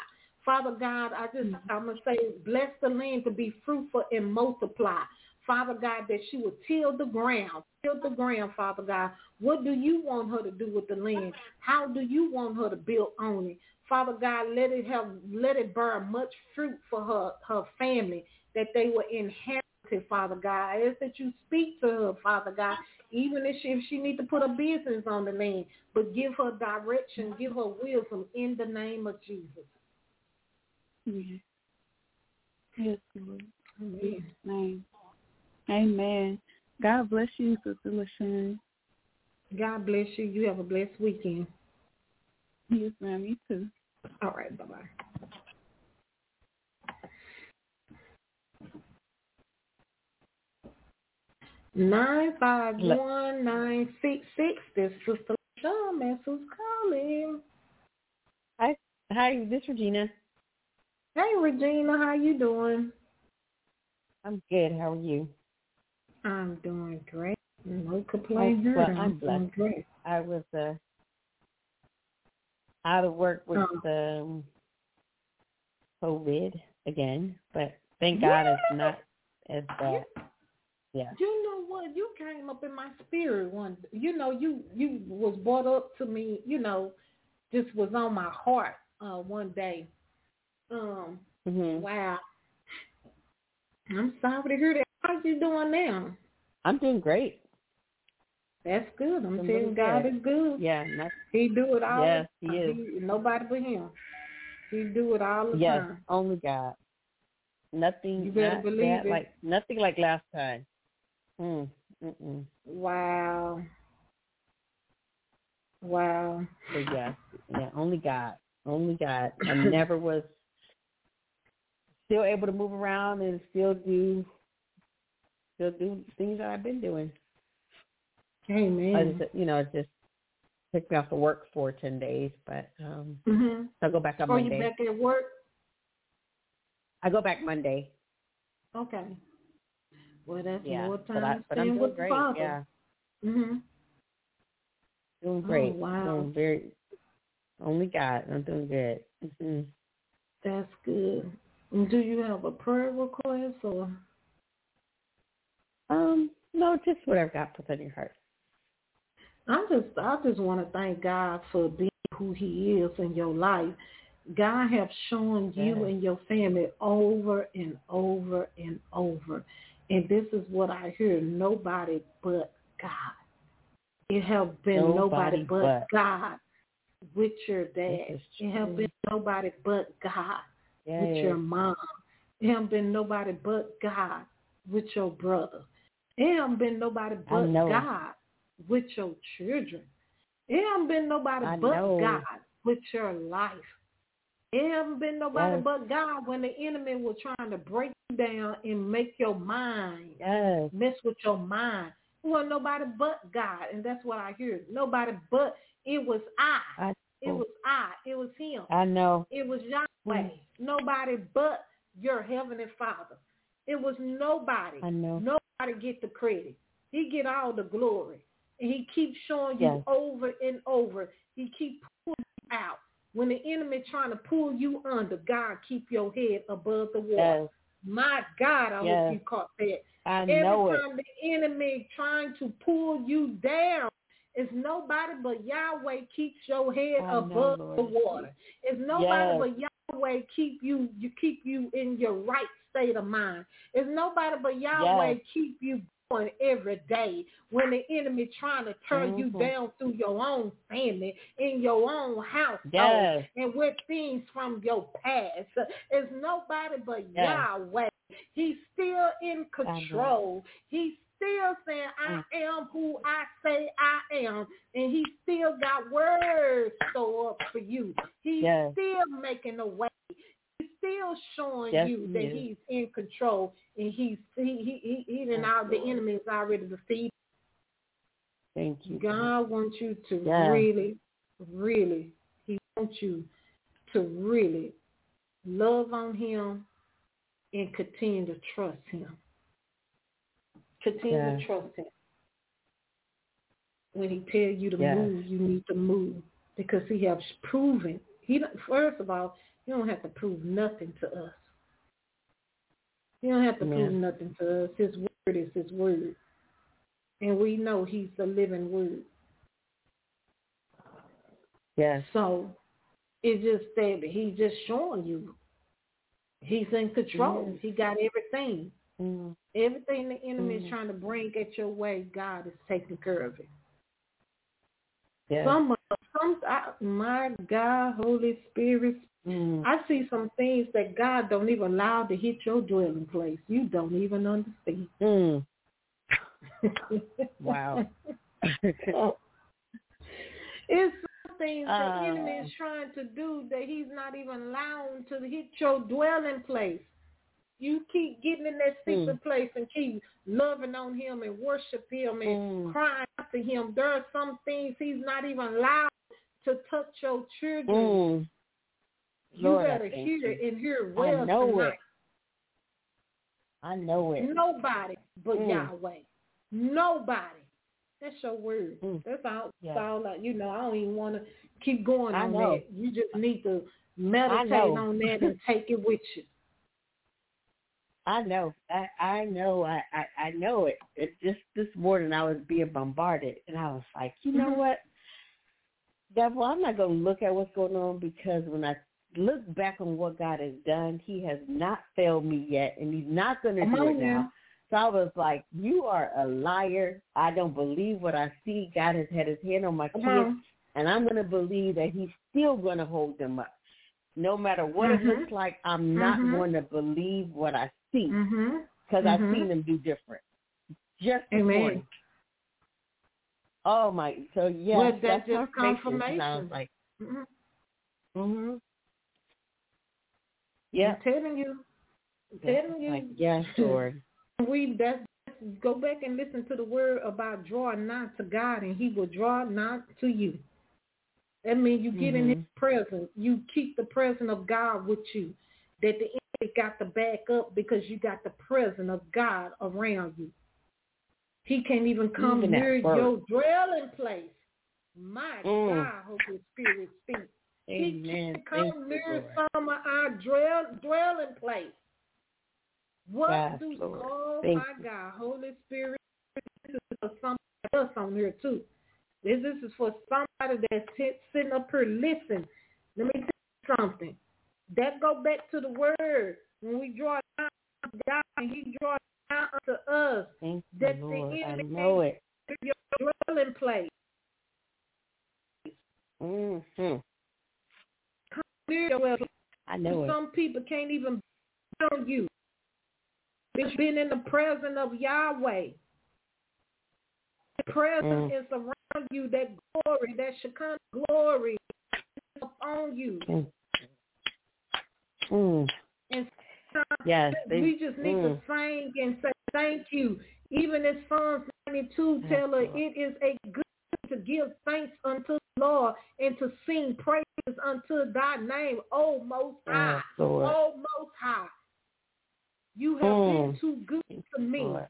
Father God, I just mm-hmm. I'm gonna say bless the land to be fruitful and multiply. Father God, that she would till the ground, till the ground, Father God. What do you want her to do with the land? How do you want her to build on it? Father God, let it have let it bear much fruit for her her family that they will inherit it, Father God. I ask that you speak to her, Father God, even if she if she need to put a business on the land, but give her direction, give her wisdom in the name of Jesus. Yes. Yes, Lord. In Amen. Jesus' name. Amen. God bless you, Sister LaShun. God bless you. You have a blessed weekend. Yes, ma'am. You too. All right, bye bye. Nine five one nine six six. This is Sister Shawn Messels calling. Hi, hi, this is Regina. Hey Regina, how you doing? I'm good. How are you? I'm doing great. No complaint I- here. well, I'm, doing blessed. great. I was uh, out of work with Oh. um, COVID again, but thank God it's not as bad. Yeah. You know what? You came up in my spirit one. You know, you you was brought up to me. You know, just was on my heart uh one day. Um, hmm wow. I'm sorry to hear that. How's you doing now? I'm doing great. That's good. I'm really God good. is good. Yeah. Not, He do it all. Yes, he is. He- nobody but him. He do it all the yes. time. Only God. Nothing. You better not believe bad, it. Like nothing like last time. Mm. Mm-mm. Wow. Wow. So yeah, yeah. Only God. Only God. I never was still able to move around and still do still do things that I've been doing. I Amen. just, you know, it just took me off of work for ten days, but um Mm-hmm. I'll go back on Monday. Are you back at work? I go back Monday. Okay. Well, that's Yeah, more but I time but I'm doing with the great. Father. Yeah, Mhm. doing Oh, great. wow. Doing very. Only God. I'm doing good. hmm That's good. Do you have a prayer request or? Um, no, just whatever God puts on your heart. I just I just want to thank God for being who He is in your life. God have shown you and your family over and over and over, and this is what I hear: nobody but God. It has been nobody, Nobody but, but. God. with your dad. It haven't been nobody but God Yes. with your mom. It haven't been nobody but God with your brother. It haven't been nobody but. God with your children. It haven't been nobody I but know. God with your life. It haven't been nobody Yes. but God when the enemy was trying to break you down and make your mind Yes. mess with your mind. It wasn't nobody but God, and that's what I hear. Nobody but it was I. I It was I. It was him. I know. It was Yahweh. Mm. Nobody but your heavenly Father. It was nobody. I know. Nobody get the credit. He get all the glory, and he keeps showing you Yes. over and over. He keep pulling you out. When the enemy trying to pull you under, God keep your head above the water. Yes. My God, I Yes. hope you caught that. I Every know it. time the enemy trying to pull you down, it's nobody but Yahweh keeps your head know, above Lord. the water. It's nobody Yes. but Yahweh keep you you keep you in your right state of mind. It's nobody but Yahweh Yes. keep you going every day when the enemy trying to tear you Mhm. down through your own family, in your own house, Yes. and with things from your past. It's nobody but Yes. Yahweh. He's still in control. He's still saying, I Mm. am who I say I am. And he still got words stored up for you. He's Yes. still making a way. He's still showing Yes, you that he's in control and he's he he he even out the enemy is already defeated. Thank you. God wants you to really, really, he wants you to really love on him and continue to trust him. Continue Yeah. to trust him. When he tell you to Yeah. move, you need to move because he has proven. He first of all, you don't have to prove nothing to us. You don't have to prove nothing to us. His word is his word. And we know he's the living word. Yes. So it's just that he's just showing you he's in control. Yes. He got everything. Mm. Everything the enemy is Mm. trying to bring at your way, God is taking care of it. Yes. Some, some, I, my God, Holy Spirit, Mm. I see some things that God don't even allow to hit your dwelling place. You don't even understand. Mm. Wow. it's things Uh. the enemy is trying to do that he's not even allowing to hit your dwelling place. You keep getting in that secret Mm. place and keep loving on him and worship him and Mm. crying out to him. There are some things he's not even allowed to touch your children. Mm. You Lord, better hear it and hear well I know tonight. it. I know it. Nobody but Mm. Yahweh. Nobody. That's your word. Mm. That's all. Yeah. That's all. I, you know, I don't even want to keep going I on know. that. You just need to meditate on that and take it with you. I know. I I know. I, I I know it. It just this morning I was being bombarded, and I was like, you know Mhm. what, devil, I'm not going to look at what's going on because when I look back on what God has done, He has not failed me yet, and He's not going to do it now. now. So I was like, you are a liar. I don't believe what I see. God has had His hand on my kids, and I'm going to believe that He's still going to hold them up. No matter what Mhm. it looks like, I'm not Mhm. going to believe what I see Mm-hmm. because Mhm. I've seen them do different. Just Amen. morning. Oh my! So yeah, Well, that's that's just confirmation. And I was like, Mm-hmm. mm-hmm. Yeah. I'm telling you. I'm telling you. Like, yes, Lord. We that's go back and listen to the word about draw not to God and he will draw not to you. That means you get in his Mhm. presence. You keep the presence of God with you. That the enemy got to back up because you got the presence of God around you. He can't even come Even near your dwelling place. My Mm. God, Holy Spirit speak. He Amen. can't come near some of our dwell, dwelling place. What Yes, do Lord. oh Thank my God, Holy Spirit, this is for somebody else on here too. This, this is for somebody that's sit, sitting up here listen. Let me tell you something. That go back to the word. When we draw down to God and he draws down to us, Thank you, that the Lord. I enemy know it. your dwelling place. Mm-hmm. I know it. some people can't even be on you. It's been in the presence of Yahweh. The presence Mm. is around you. That glory, that Shekinah glory is upon you. Mm. Mm. And Yes. They, we just need mm. to sing and say thank you. Even as Psalms 92 tell us, it is a good thing to give thanks unto the Lord and to sing praises unto thy name, O Most High. Yes, O Most High. You have Mm. been too good to me. Lord.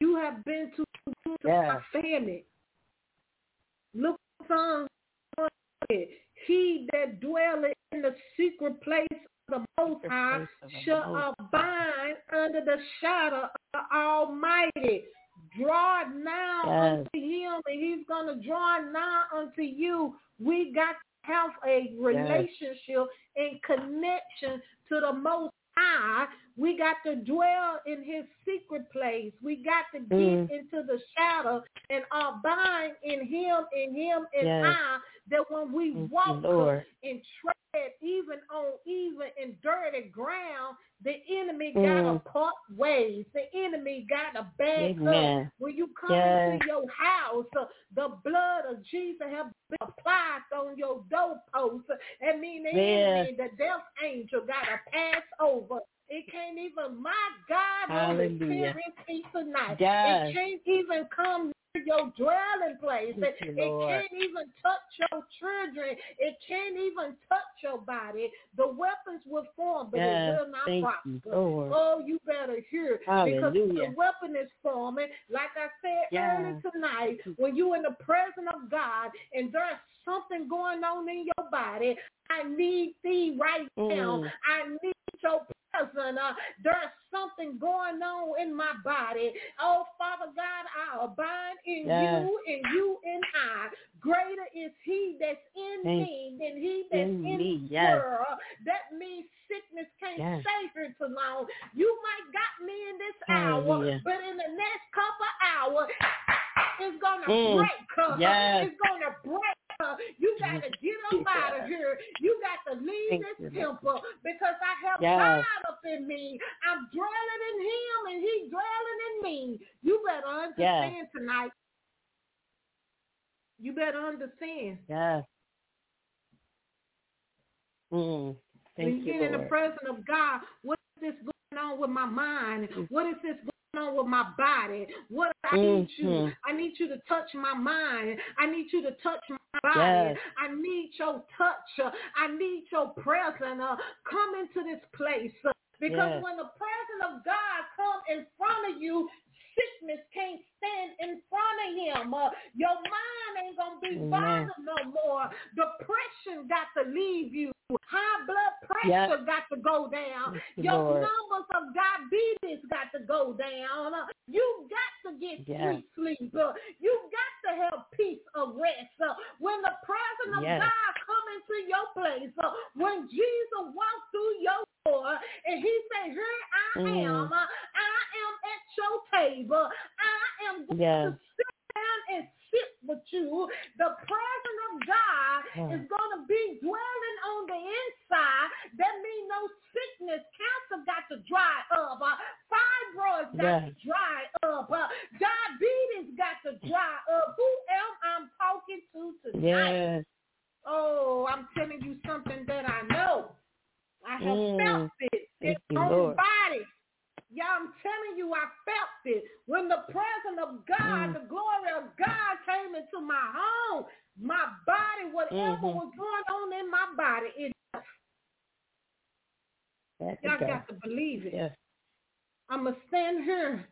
You have been too good to Yes. my family. Look Psalms He that dwelleth in the secret place the Most High place of the shall abide under the shadow of the Almighty. Draw now Yes. unto him, and he's going to draw now unto you. We got to have a relationship and connection to the Most High. We got to dwell in his secret place. We got to get Mm. into the shadow and abide in him, in him, and Yes. I. That when we Thank walk Lord. and tread even on even and dirty ground, the enemy got Mm. to part ways. The enemy got to back Amen. up. When you come Yes. into your house, uh, the blood of Jesus have been applied on your doorpost. That means the Yes. enemy, the death angel, got to pass over. It can't even, my God, Hallelujah. Spirit, tonight. It can't even come near your dwelling place. It, it can't even touch your children. It can't even touch your body. The weapons will form, but Yes. it will not prosper. you, Oh, you better hear because the weapon is forming. Like I said Yes. earlier tonight, when you're in the presence of God and there's something going on in your body, I need thee right now. Mm. I need your presence. Uh, there's something going on in my body. Oh, Father God, I abide in Yes. you and you in I. Greater is he that's in Thank me than he that's in in, me, the yes. world. That means sickness can't Yes. stay here too long. You might got me in this hour, but in the next couple hours, it's gonna Mm. break. Yes. It's gonna break. You got to get up out of here. You got to leave Thank this you, temple because I have Yes. God up in me. I'm dwelling in Him and He dwelling in me. You better understand tonight. You better understand. Yes. Mm. when Thank you you, get in the presence of God, what is this going on with my mind? What is this going on with my body? What I need you. Mhm. I need you to touch my mind. I need you to touch my body. Yes. I need your touch. Uh, I need your presence. Uh, come into this place. Uh, because Yes. when the presence of God come in front of you, sickness can't stand in front of him. Uh, your mind ain't gonna be bothered no more. Depression got to leave you. High blood pressure Yes. got to go down. You, Your Lord. numbers of diabetes got to go down. Uh, You got to get Yes. sweet sleep. Uh, You got to have peace of rest. Uh, When the presence of God come into your place, uh, when Jesus walked through your door and he said, here I Mm. am. Uh, I your table. I am going Yes. to sit down and sit with you. The presence of God Mm. is going to be dwelling on the inside. That means no sickness, cancer got to dry up. Uh, fibroids got Yes. to dry up. Uh, diabetes got to dry up. Who am I talking to tonight? Yes. Oh, I'm telling you something that I know. I have Mm. felt it in Thank you, my body. Yeah, I'm telling you, I felt it. When the presence of God, Mm. the glory of God came into my home, my body, whatever Mhm. was going on in my body, it That's y'all okay. got to believe it. Yes. I'm going to stand here.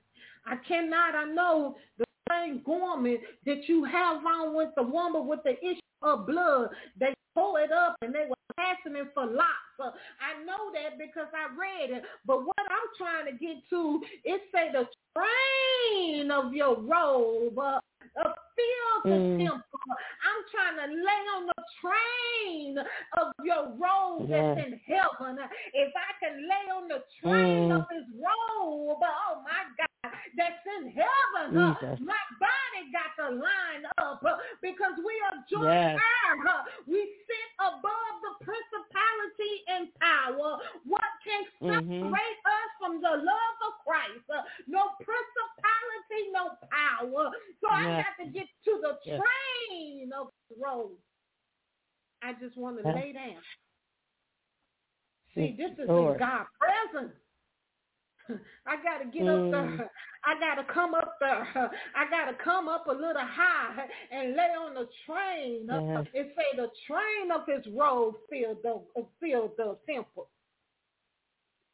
I cannot, I know the same garment that you have on with the woman with the issue of blood. They pull it up and they were passing it for lots. Uh, I know that because I read it. But what I'm trying to get to, it say the train of your robe uh, uh, fills the Mm. temple. I'm trying to lay on the train of your robe that's in heaven, if I can lay on the train Mm. of his robe, oh my God, that's in heaven, Jesus. my body got to line up because we are joined Yes. We sit above the principality and power. What can Mhm. separate us from the love of Christ? No principality, no power. So I got to get to the train of the road. I just want to lay down. See, this is Lord. in God's presence. I got to get Mm. up there. I got to come up there. I got to come up a little high and lay on the train. Yes. It say the train of his robe filled the filled the temple.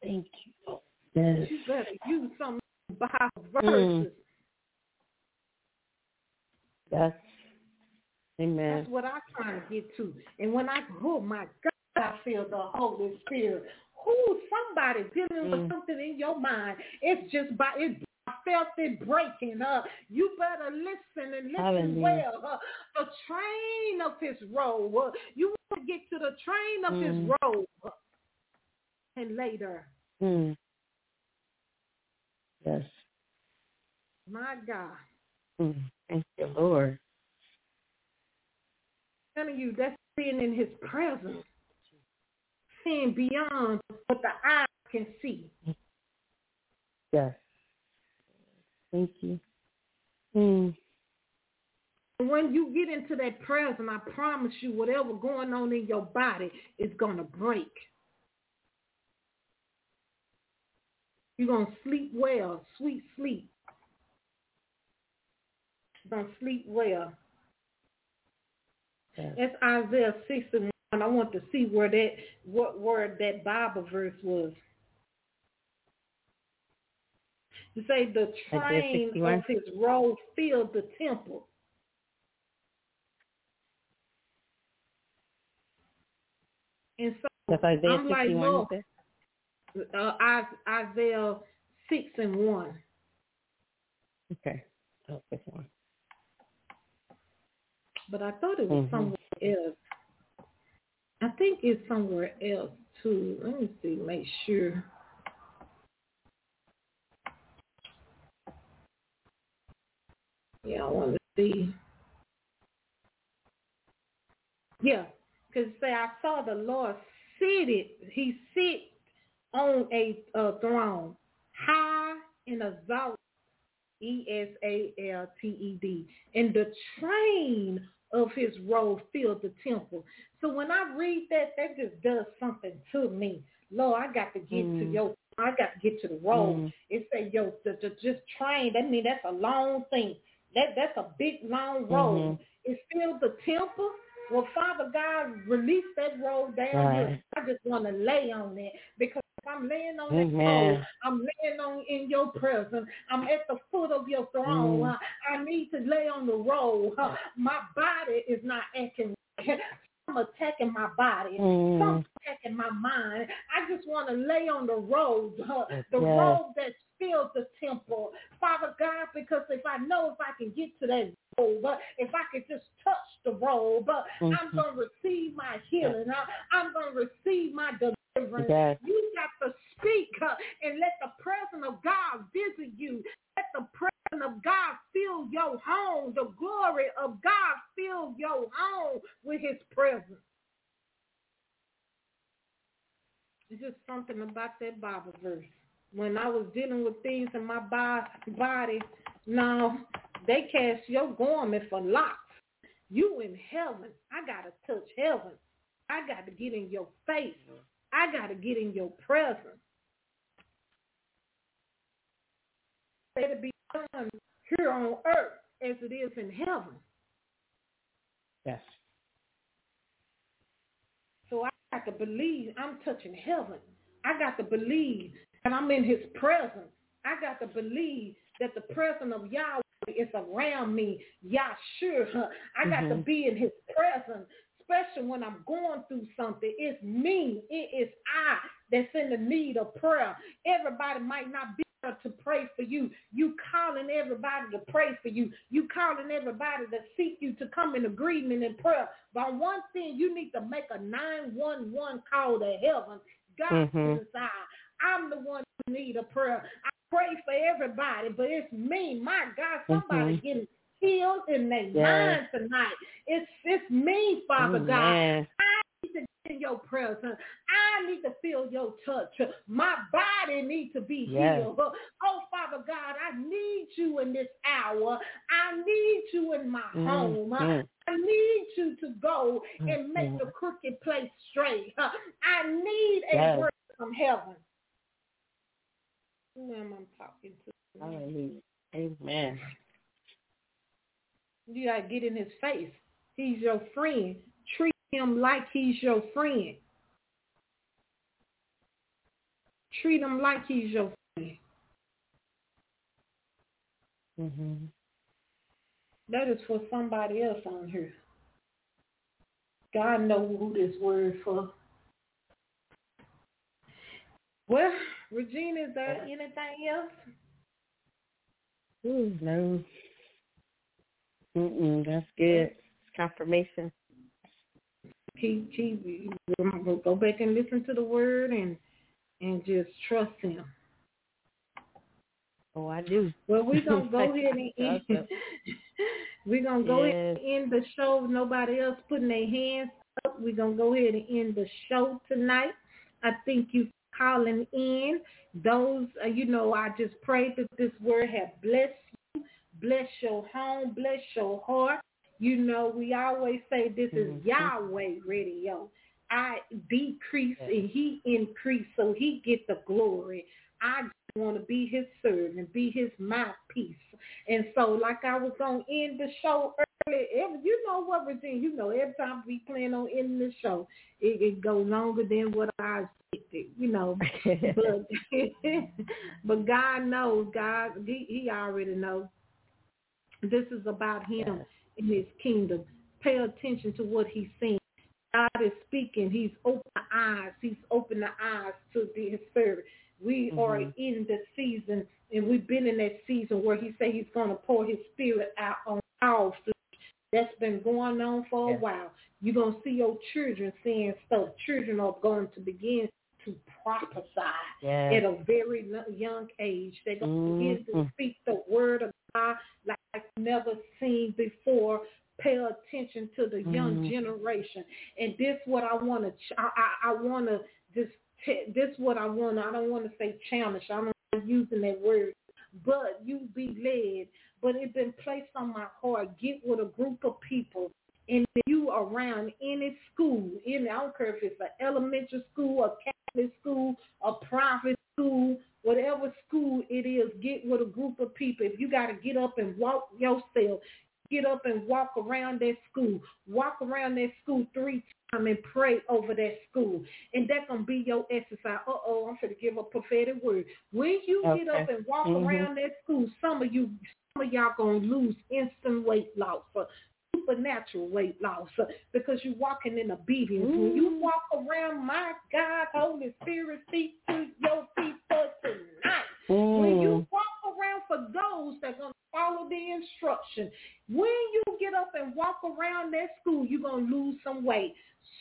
Thank you. Yes. You better use some Bible Mm. Yes. Amen. That's what I'm trying to get to. And when I, oh my God, I feel the Holy Spirit. Who somebody dealing with Mm. something in your mind? It's just by it. I felt it breaking. Uh, you better listen and listen Hallelujah. well. Uh, the train of His robe. Uh, you want to get to the train of His Mm. robe. Uh, and later, Mm. Yes. my God, Mm. Thank you, Lord. telling you that's being in His presence, seeing beyond what the eye can see. Yes. Thank you. Mm. When you get into that presence, I promise you, whatever going on in your body is gonna break. You're gonna sleep well, sweet sleep. Gonna sleep well. Yes. That's Isaiah six and one. I want to see where that what word that Bible verse was. You say the train of his robe filled the temple. And so That's Isaiah I'm like, 61, you Lord, uh, Isaiah 6 and 1. Okay. Oh, this one. But I thought it was Mhm. somewhere else. I think it's somewhere else too. Let me see, make sure. Yeah, I want to see. Yeah, because say I saw the Lord seated. He sit on a uh, throne, high and exalted. E S A L T E D. And the train of his robe filled the temple. So when I read that, that just does something to me. Lord, I got to get to Mm. your I got to get to the road. Mm. It say yo, the, the, just train. That mean that's a long thing. That that's a big long road. Mhm. It filled the temple. Well, Father God, release that road down here. I just want to lay on it because I'm laying on that Amen. road, I'm laying on in your presence. I'm at the foot of your throne. Mm. I, need to lay on the road. My body is not acting. I'm attacking my body. Mm. Some attacking my mind. I just want to lay on the road, the Yes. road that fills the temple, Father God. Because if I know if I can get to that robe, if I could just touch the robe, uh, I'm Mhm. gonna receive my healing. I'm gonna receive my deliverance. Yes. You got to speak uh, and let the presence of God visit you. Let the presence of God fill your home. The glory of God fill your home with his presence. It's just something about that Bible verse. When I was dealing with things in my bo- body, now they cast your garment for locks. You in heaven. I got to touch heaven. I got to get in your face. I got to get in your presence. Let it be done here on earth as it is in heaven. Yes. So I got to believe I'm touching heaven. I got to believe that I'm in his presence. I got to believe that the presence of Yahweh is around me. Yahshua. I got to Mhm. be in his presence, especially when I'm going through something. It's me. It is I that's in the need of prayer. Everybody might not be there to pray for you. You calling everybody to pray for you. You calling everybody to seek you to come in agreement in prayer. But one thing, you need to make a 911 call to heaven. God Mhm. decide. I'm the one who need a prayer. I pray for everybody, but it's me. My God, somebody Mhm. getting healed in their Yes. mind tonight. It's it's me, Father God. Amen. I need to get in your presence. I need to feel your touch. My body needs to be Yes. healed. Oh, Father God, I need you in this hour. I need you in my home. Mhm. I need you to go and make Mhm. the crooked place straight. I need a Yes. word from heaven. Who am I talking to? Hallelujah. Amen. You gotta get in his face. He's your friend. Treat him like he's your friend. Treat him like he's your friend. Mm-hmm. That is for somebody else on here. God know who this word for. Well, Regina, is there anything else? Ooh, no. Mm-mm, that's good. It's Confirmation. Keep, keep, go back and listen to the word and and just trust him. Oh, I do. Well, we're going to go ahead and end. We're going to go Yes. ahead and end the show. Nobody else putting their hands up. We're going to go ahead and end the show tonight. I thank you for calling in. Those, uh, you know, I just pray that this word have blessed you, bless your home, bless your heart. You know, we always say this is Mhm. Yahweh radio. I decrease and he increase so he get the glory. I just want to be his servant, be his mouthpiece. And so like I was on end the show earlier, every, you know what, Regina, you know, every time we plan on ending the show, it, it go longer than what I expected, you know. but but God knows, God, he, he already knows. This is about him in his kingdom. Pay attention to what he's saying. God is speaking. He's opened the eyes. He's opened the eyes to the, his servant. We are Mhm. in the season, and we've been in that season where he said he's going to pour his spirit out on all flesh. That's been going on for a Yes. while. You're going to see your children saying stuff. Children are going to begin to prophesy Yes. at a very young age. They're going to begin to Mhm. speak the word of God like I've never seen before. Pay attention to the young Mhm. generation. And this what I want to, ch- I, I, I want to just, t- this what I want I don't want to say challenge. I don't using that word. But you be led. But it's been placed on my heart. Get with a group of people and you around any school, any I don't care if it's an elementary school, a Catholic school, a private school, whatever school it is, get with a group of people. If you got to get up and walk yourself, get up and walk around that school. Walk around that school three times and pray over that school. And that's going to be your exercise. Uh-oh, I'm going to give a prophetic word. When you get up and walk Mhm. around that school, some of you, some of y'all going to lose instant weight loss. Supernatural weight loss uh, because you're walking in obedience. When you Mm. walk around, my God, Holy Spirit, speak to your people tonight. When you Mm. walk around for those that are going to follow the instruction, when you get up and walk around that school, you're going to lose some weight.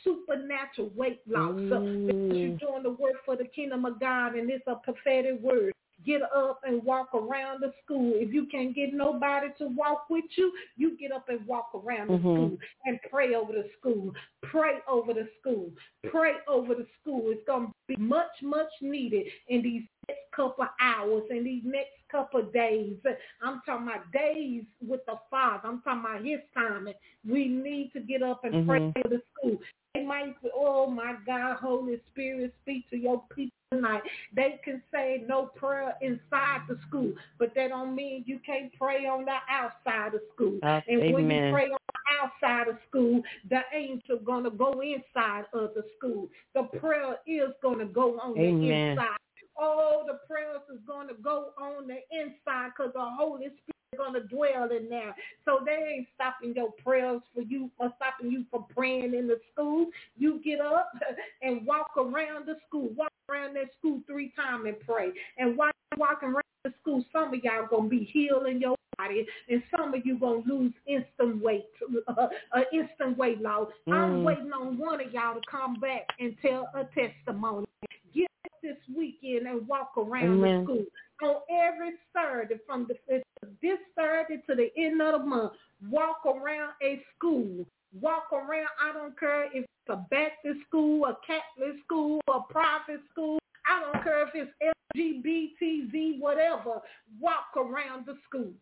Supernatural weight loss. uh, Because you're Mm. doing the work for the kingdom of God, and it's a prophetic word. Get up and walk around the school. If you can't get nobody to walk with you, you get up and walk around the Mhm. school and pray over the school. Pray over the school. Pray over the school. It's going to be much, much needed in these next couple of hours, in these next couple of days. I'm talking about days with the Father. I'm talking about his timing. We need to get up and Mhm. pray for the school. They might say, oh my God, Holy Spirit, speak to your people tonight. They can say no prayer inside the school, but that don't mean you can't pray on the outside of school. Uh, and when you pray on the outside of school, the angel gonna go inside of the school. The prayer is gonna go on the inside. Oh, the prayers is gonna go on the inside because the Holy Spirit is gonna dwell in there. So they ain't stopping your prayers for you or stopping you from praying in the school. You get up and walk around the school. Walk around that school three times and pray. And while you're walking around the school, some of y'all going to be healed in your body, and some of you going to lose instant weight, uh, uh, instant weight loss. I'm Mm. waiting on one of y'all to come back and tell a testimony. Get this weekend and walk around Amen. the school on every Saturday from the this Saturday to the end of the month. Walk around a school. Walk around. I don't care if it's a Baptist school, a Catholic school, a private school. I don't care if it's LGBTZ, whatever. Walk around the school.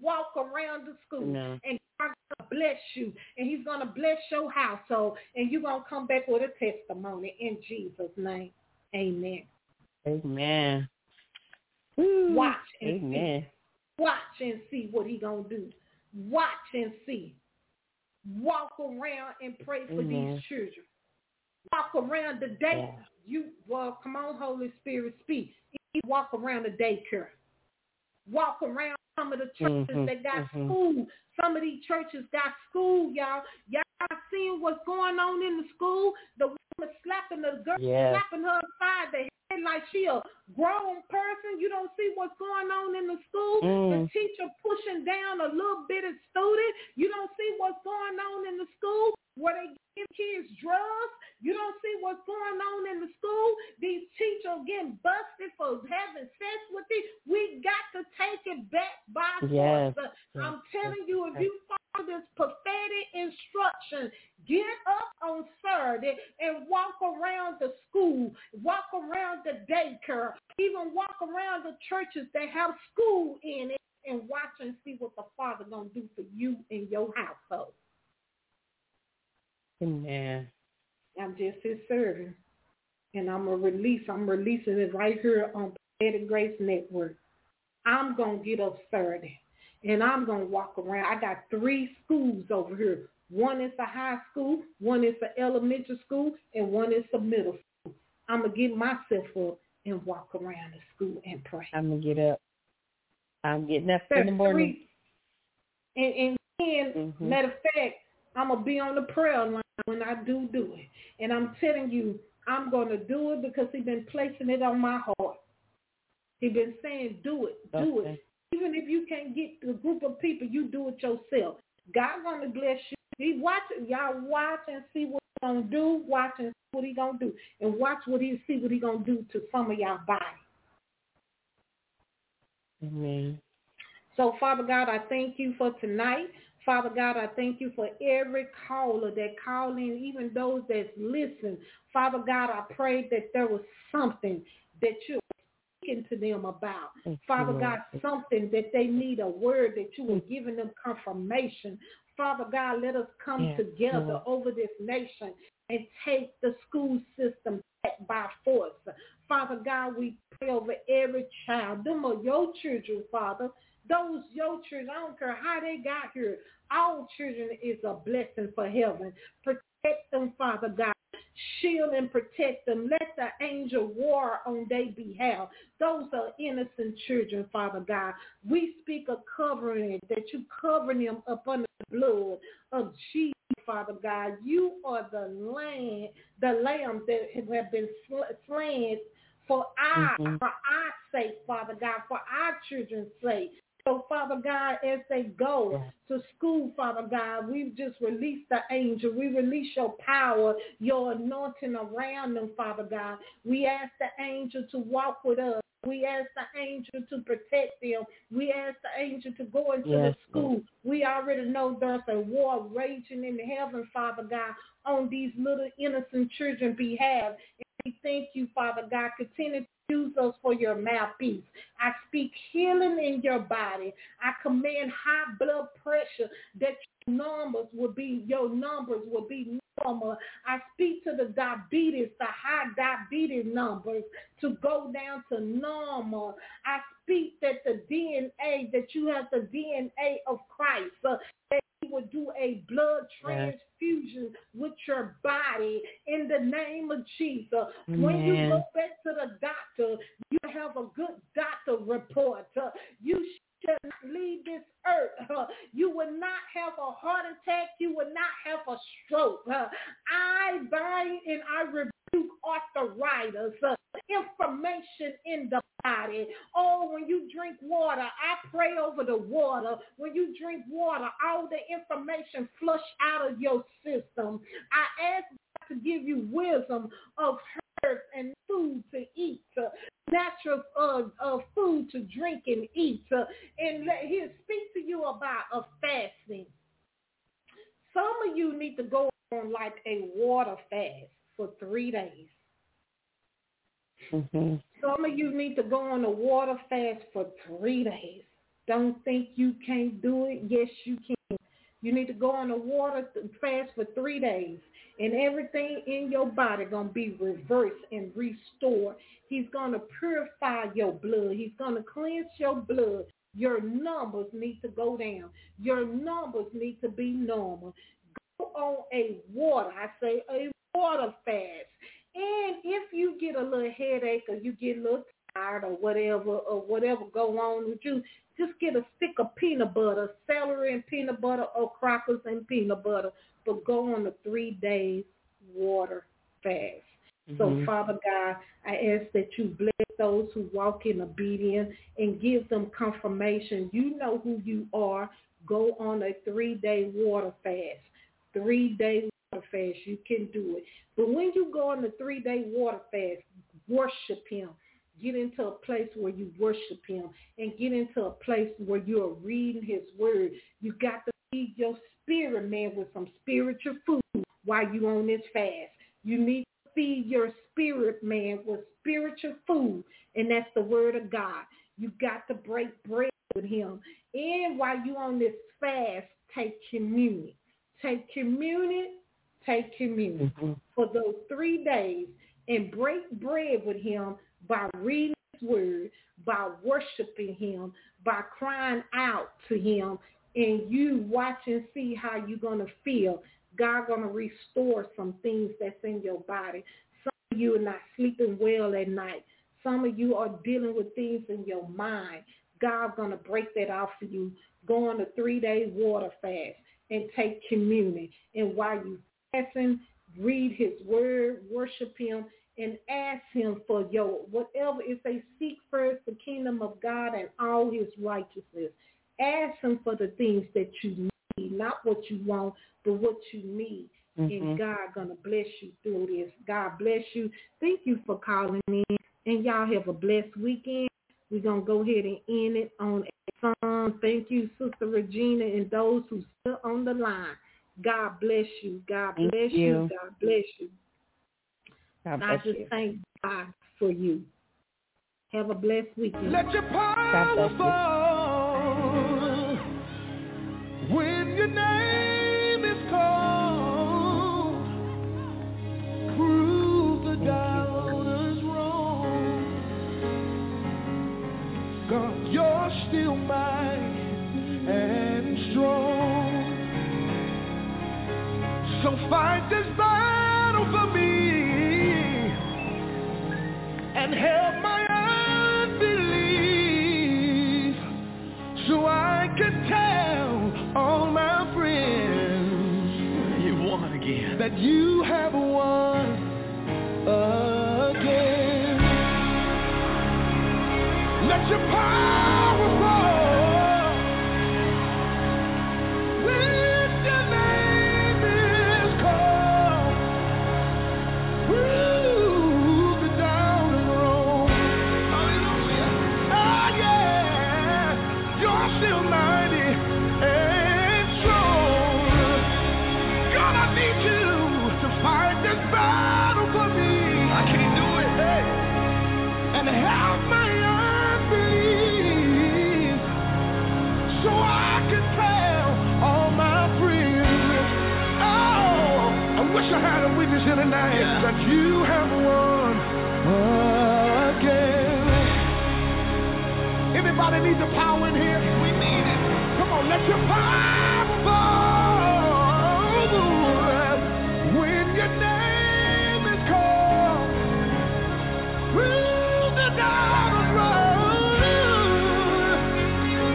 Walk around the school. No. And God's going to bless you. And he's going to bless your household. And you're going to come back with a testimony in Jesus' name. Amen. Amen. Woo. Watch and Amen. see. Watch and see what he going to do. Watch and see. Walk around and pray for Amen. these children. Walk around the day. Yeah. You well, come on, Holy Spirit, speak. You walk around the daycare. Walk around some of the churches Mhm, that got mhm. school. Some of these churches got school, y'all. Y'all seeing what's going on in the school? The woman slapping the girl, Yes. slapping her side the head like she a grown person. You don't see what's going on in the school. Mm. The teacher pushing down a little bitty student. You don't see what's going on in the school where they give kids drugs. You don't see what's going on in the school. These teachers getting busted for having sex with these. We got to take it back by Yes, force. yes, I'm telling you, if you follow this prophetic instruction, get up on Saturday and walk around the school, walk around the daycare, even walk around the churches that have school in it and watch and see what the Father gonna do for you and your household. Amen. I'm just his servant. And I'm a release. I'm releasing it right here on Prophetic Grace Network. I'm gonna get up Saturday and I'm gonna walk around. I got three schools over here. One is a high school, one is an elementary school, and one is a middle school. I'm gonna get myself up and walk around the school and pray. I'm gonna get up. I'm getting up in the morning. three- And, and then, Mhm. matter of fact, I'm to be on the prayer line when I do do it. And I'm telling you, I'm to do it because he's been placing it on my heart. He's been saying, do it, do Okay. it. Even if you can't get a group of people, you do it yourself. God going to bless you. He watch, y'all watch and see what to do. Watch and see what he going to do. And watch what he see what he going to do to some of y'all body. Amen. So, Father God, I thank you for tonight. Father God, I thank you for every caller that called in, even those that listen. Father God, I pray that there was something that you're speaking to them about. Thank Father. God, something that they need a word that you were giving them confirmation. Father God, let us come Yes, together Lord. over this nation and take the school system back by force. Father God, we pray over every child. Them are your children, Father. Those your children, I don't care how they got here. All children is a blessing for heaven. Protect them, Father God. Shield and protect them. Let the angel war on their behalf. Those are innocent children, Father God. We speak of covering that you cover them up under the blood of Jesus, Father God. You are the lamb, the lamb that have been sl- slain for our Mhm. for our sake, Father God, for our children's sake. So, Father God, as they go to school, Father God, we've just released the angel. We release your power, your anointing around them, Father God. We ask the angel to walk with us. We ask the angel to protect them. We ask the angel to go into Yes, the school. We already know there's a war raging in heaven, Father God, on these little innocent children behalf. And we thank you, Father God. Continue to use us for your mouthpiece. I speak healing in your body. I command high blood pressure that your numbers will be, your numbers will be normal. I speak to the diabetes, the high diabetes numbers to go down to normal. I speak that the DNA, that you have the DNA of Christ, uh, that would do a blood transfusion with your body in the name of Jesus. When you go back to the doctor, you have a good doctor report. You should not leave this earth. You will not have a heart attack. You will not have a stroke. I bind and I rebuke arthritis, uh, inflammation in the body. Oh, when you drink water, I pray over the water. When you drink water, all the information flush out of your system. I ask God to give you wisdom of herbs and food to eat, uh, natural uh, uh, food to drink and eat, uh, and let He'll speak to you about a fasting. Some of you need to go on like a water fast for three days. hmm Some of you need to go on a water fast for three days. Don't think you can't do it. Yes, you can. You need to go on a water fast for three days. And everything in your body going to be reversed and restored. He's going to purify your blood. He's going to cleanse your blood. Your numbers need to go down. Your numbers need to be normal. Go on a water. I say a water fast. And if you get a little headache or you get a little tired or whatever or whatever go on with you, just get a stick of peanut butter, celery and peanut butter or crackers and peanut butter. But go on a three day water fast. So Mhm. Father God, I ask that you bless those who walk in obedience and give them confirmation. You know who you are. Go on a three day water fast. Three day water fast. You can do it. But when you go on the three day water fast, worship him. Get into a place where you worship him and get into a place where you are reading his word. You got to feed your spirit, man, with some spiritual food while you on this fast. You need to feed your spirit, man, with spiritual food, and that's the word of God. You got to break bread with him. And while you on this fast, take communion. Take communion, take communion hmm for those three days and break bread with him by reading his word, by worshiping him, by crying out to him, and you watch and see how you're going to feel. God going to restore some things that's in your body. Some of you are not sleeping well at night. Some of you are dealing with things in your mind. God's going to break that off for you. Go on a three-day water fast and take communion. And while you fasting, read his word, worship him, and ask him for your whatever. If they seek first the kingdom of God and all his righteousness, ask him for the things that you need, not what you want, but what you need. Mhm. And God gonna bless you through this. God bless you. Thank you for calling in. And y'all have a blessed weekend. We're gonna go ahead and end it on a song. Thank you, Sister Regina, and those who still on the line. God bless you. God Thank bless you. God bless you. God And I just you. thank God for you. Have a blessed weekend. Let your God power bless you. You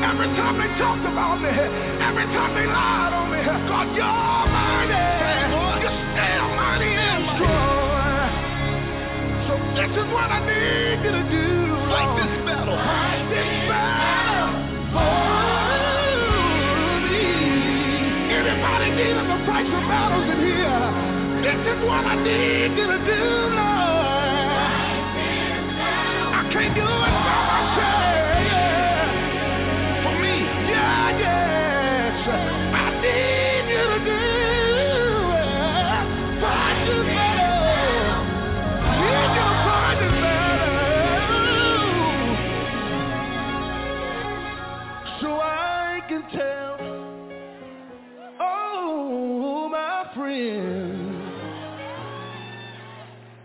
Every time they talked about me, every time they lied on me, God, you're what I need you to do. Fight this battle. Fight this battle. For me. Anybody needing the price of battles in here? This is what I need you to do, Lord. I can't do it.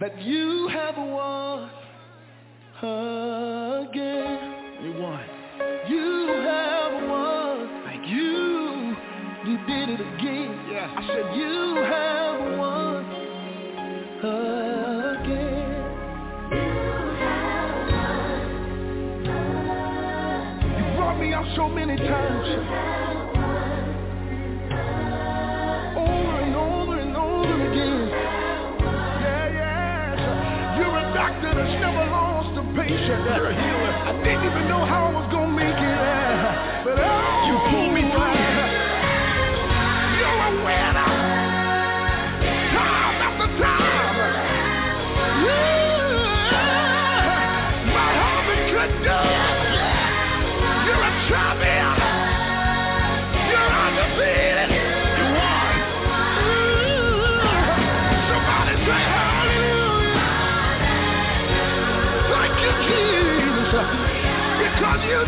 that you have won again. You won. You have won. Thank you. You did it again. Yeah. I said you have won again. You have won again. You brought me out so many times. You're a healer. I didn't even know how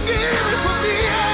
you it for me.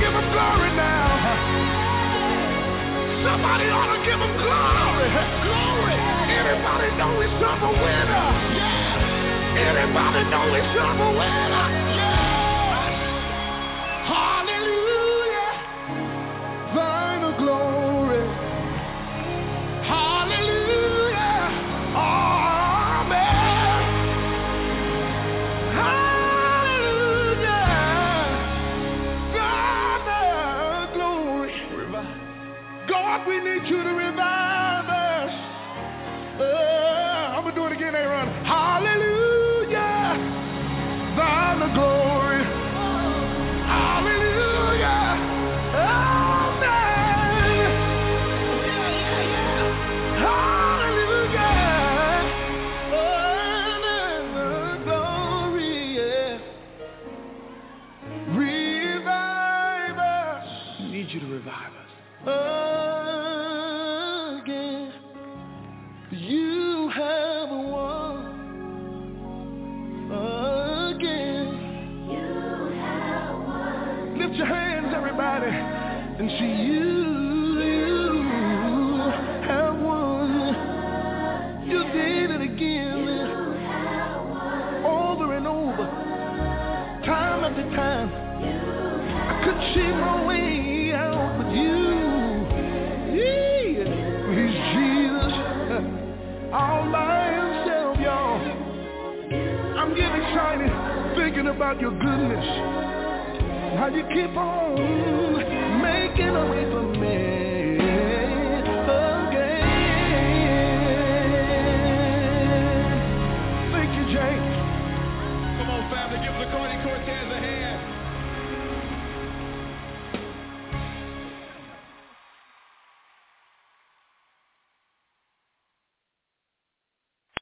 Give him glory now. Somebody ought to give him glory. Glory. Everybody know he's a winner. Everybody know he's a winner.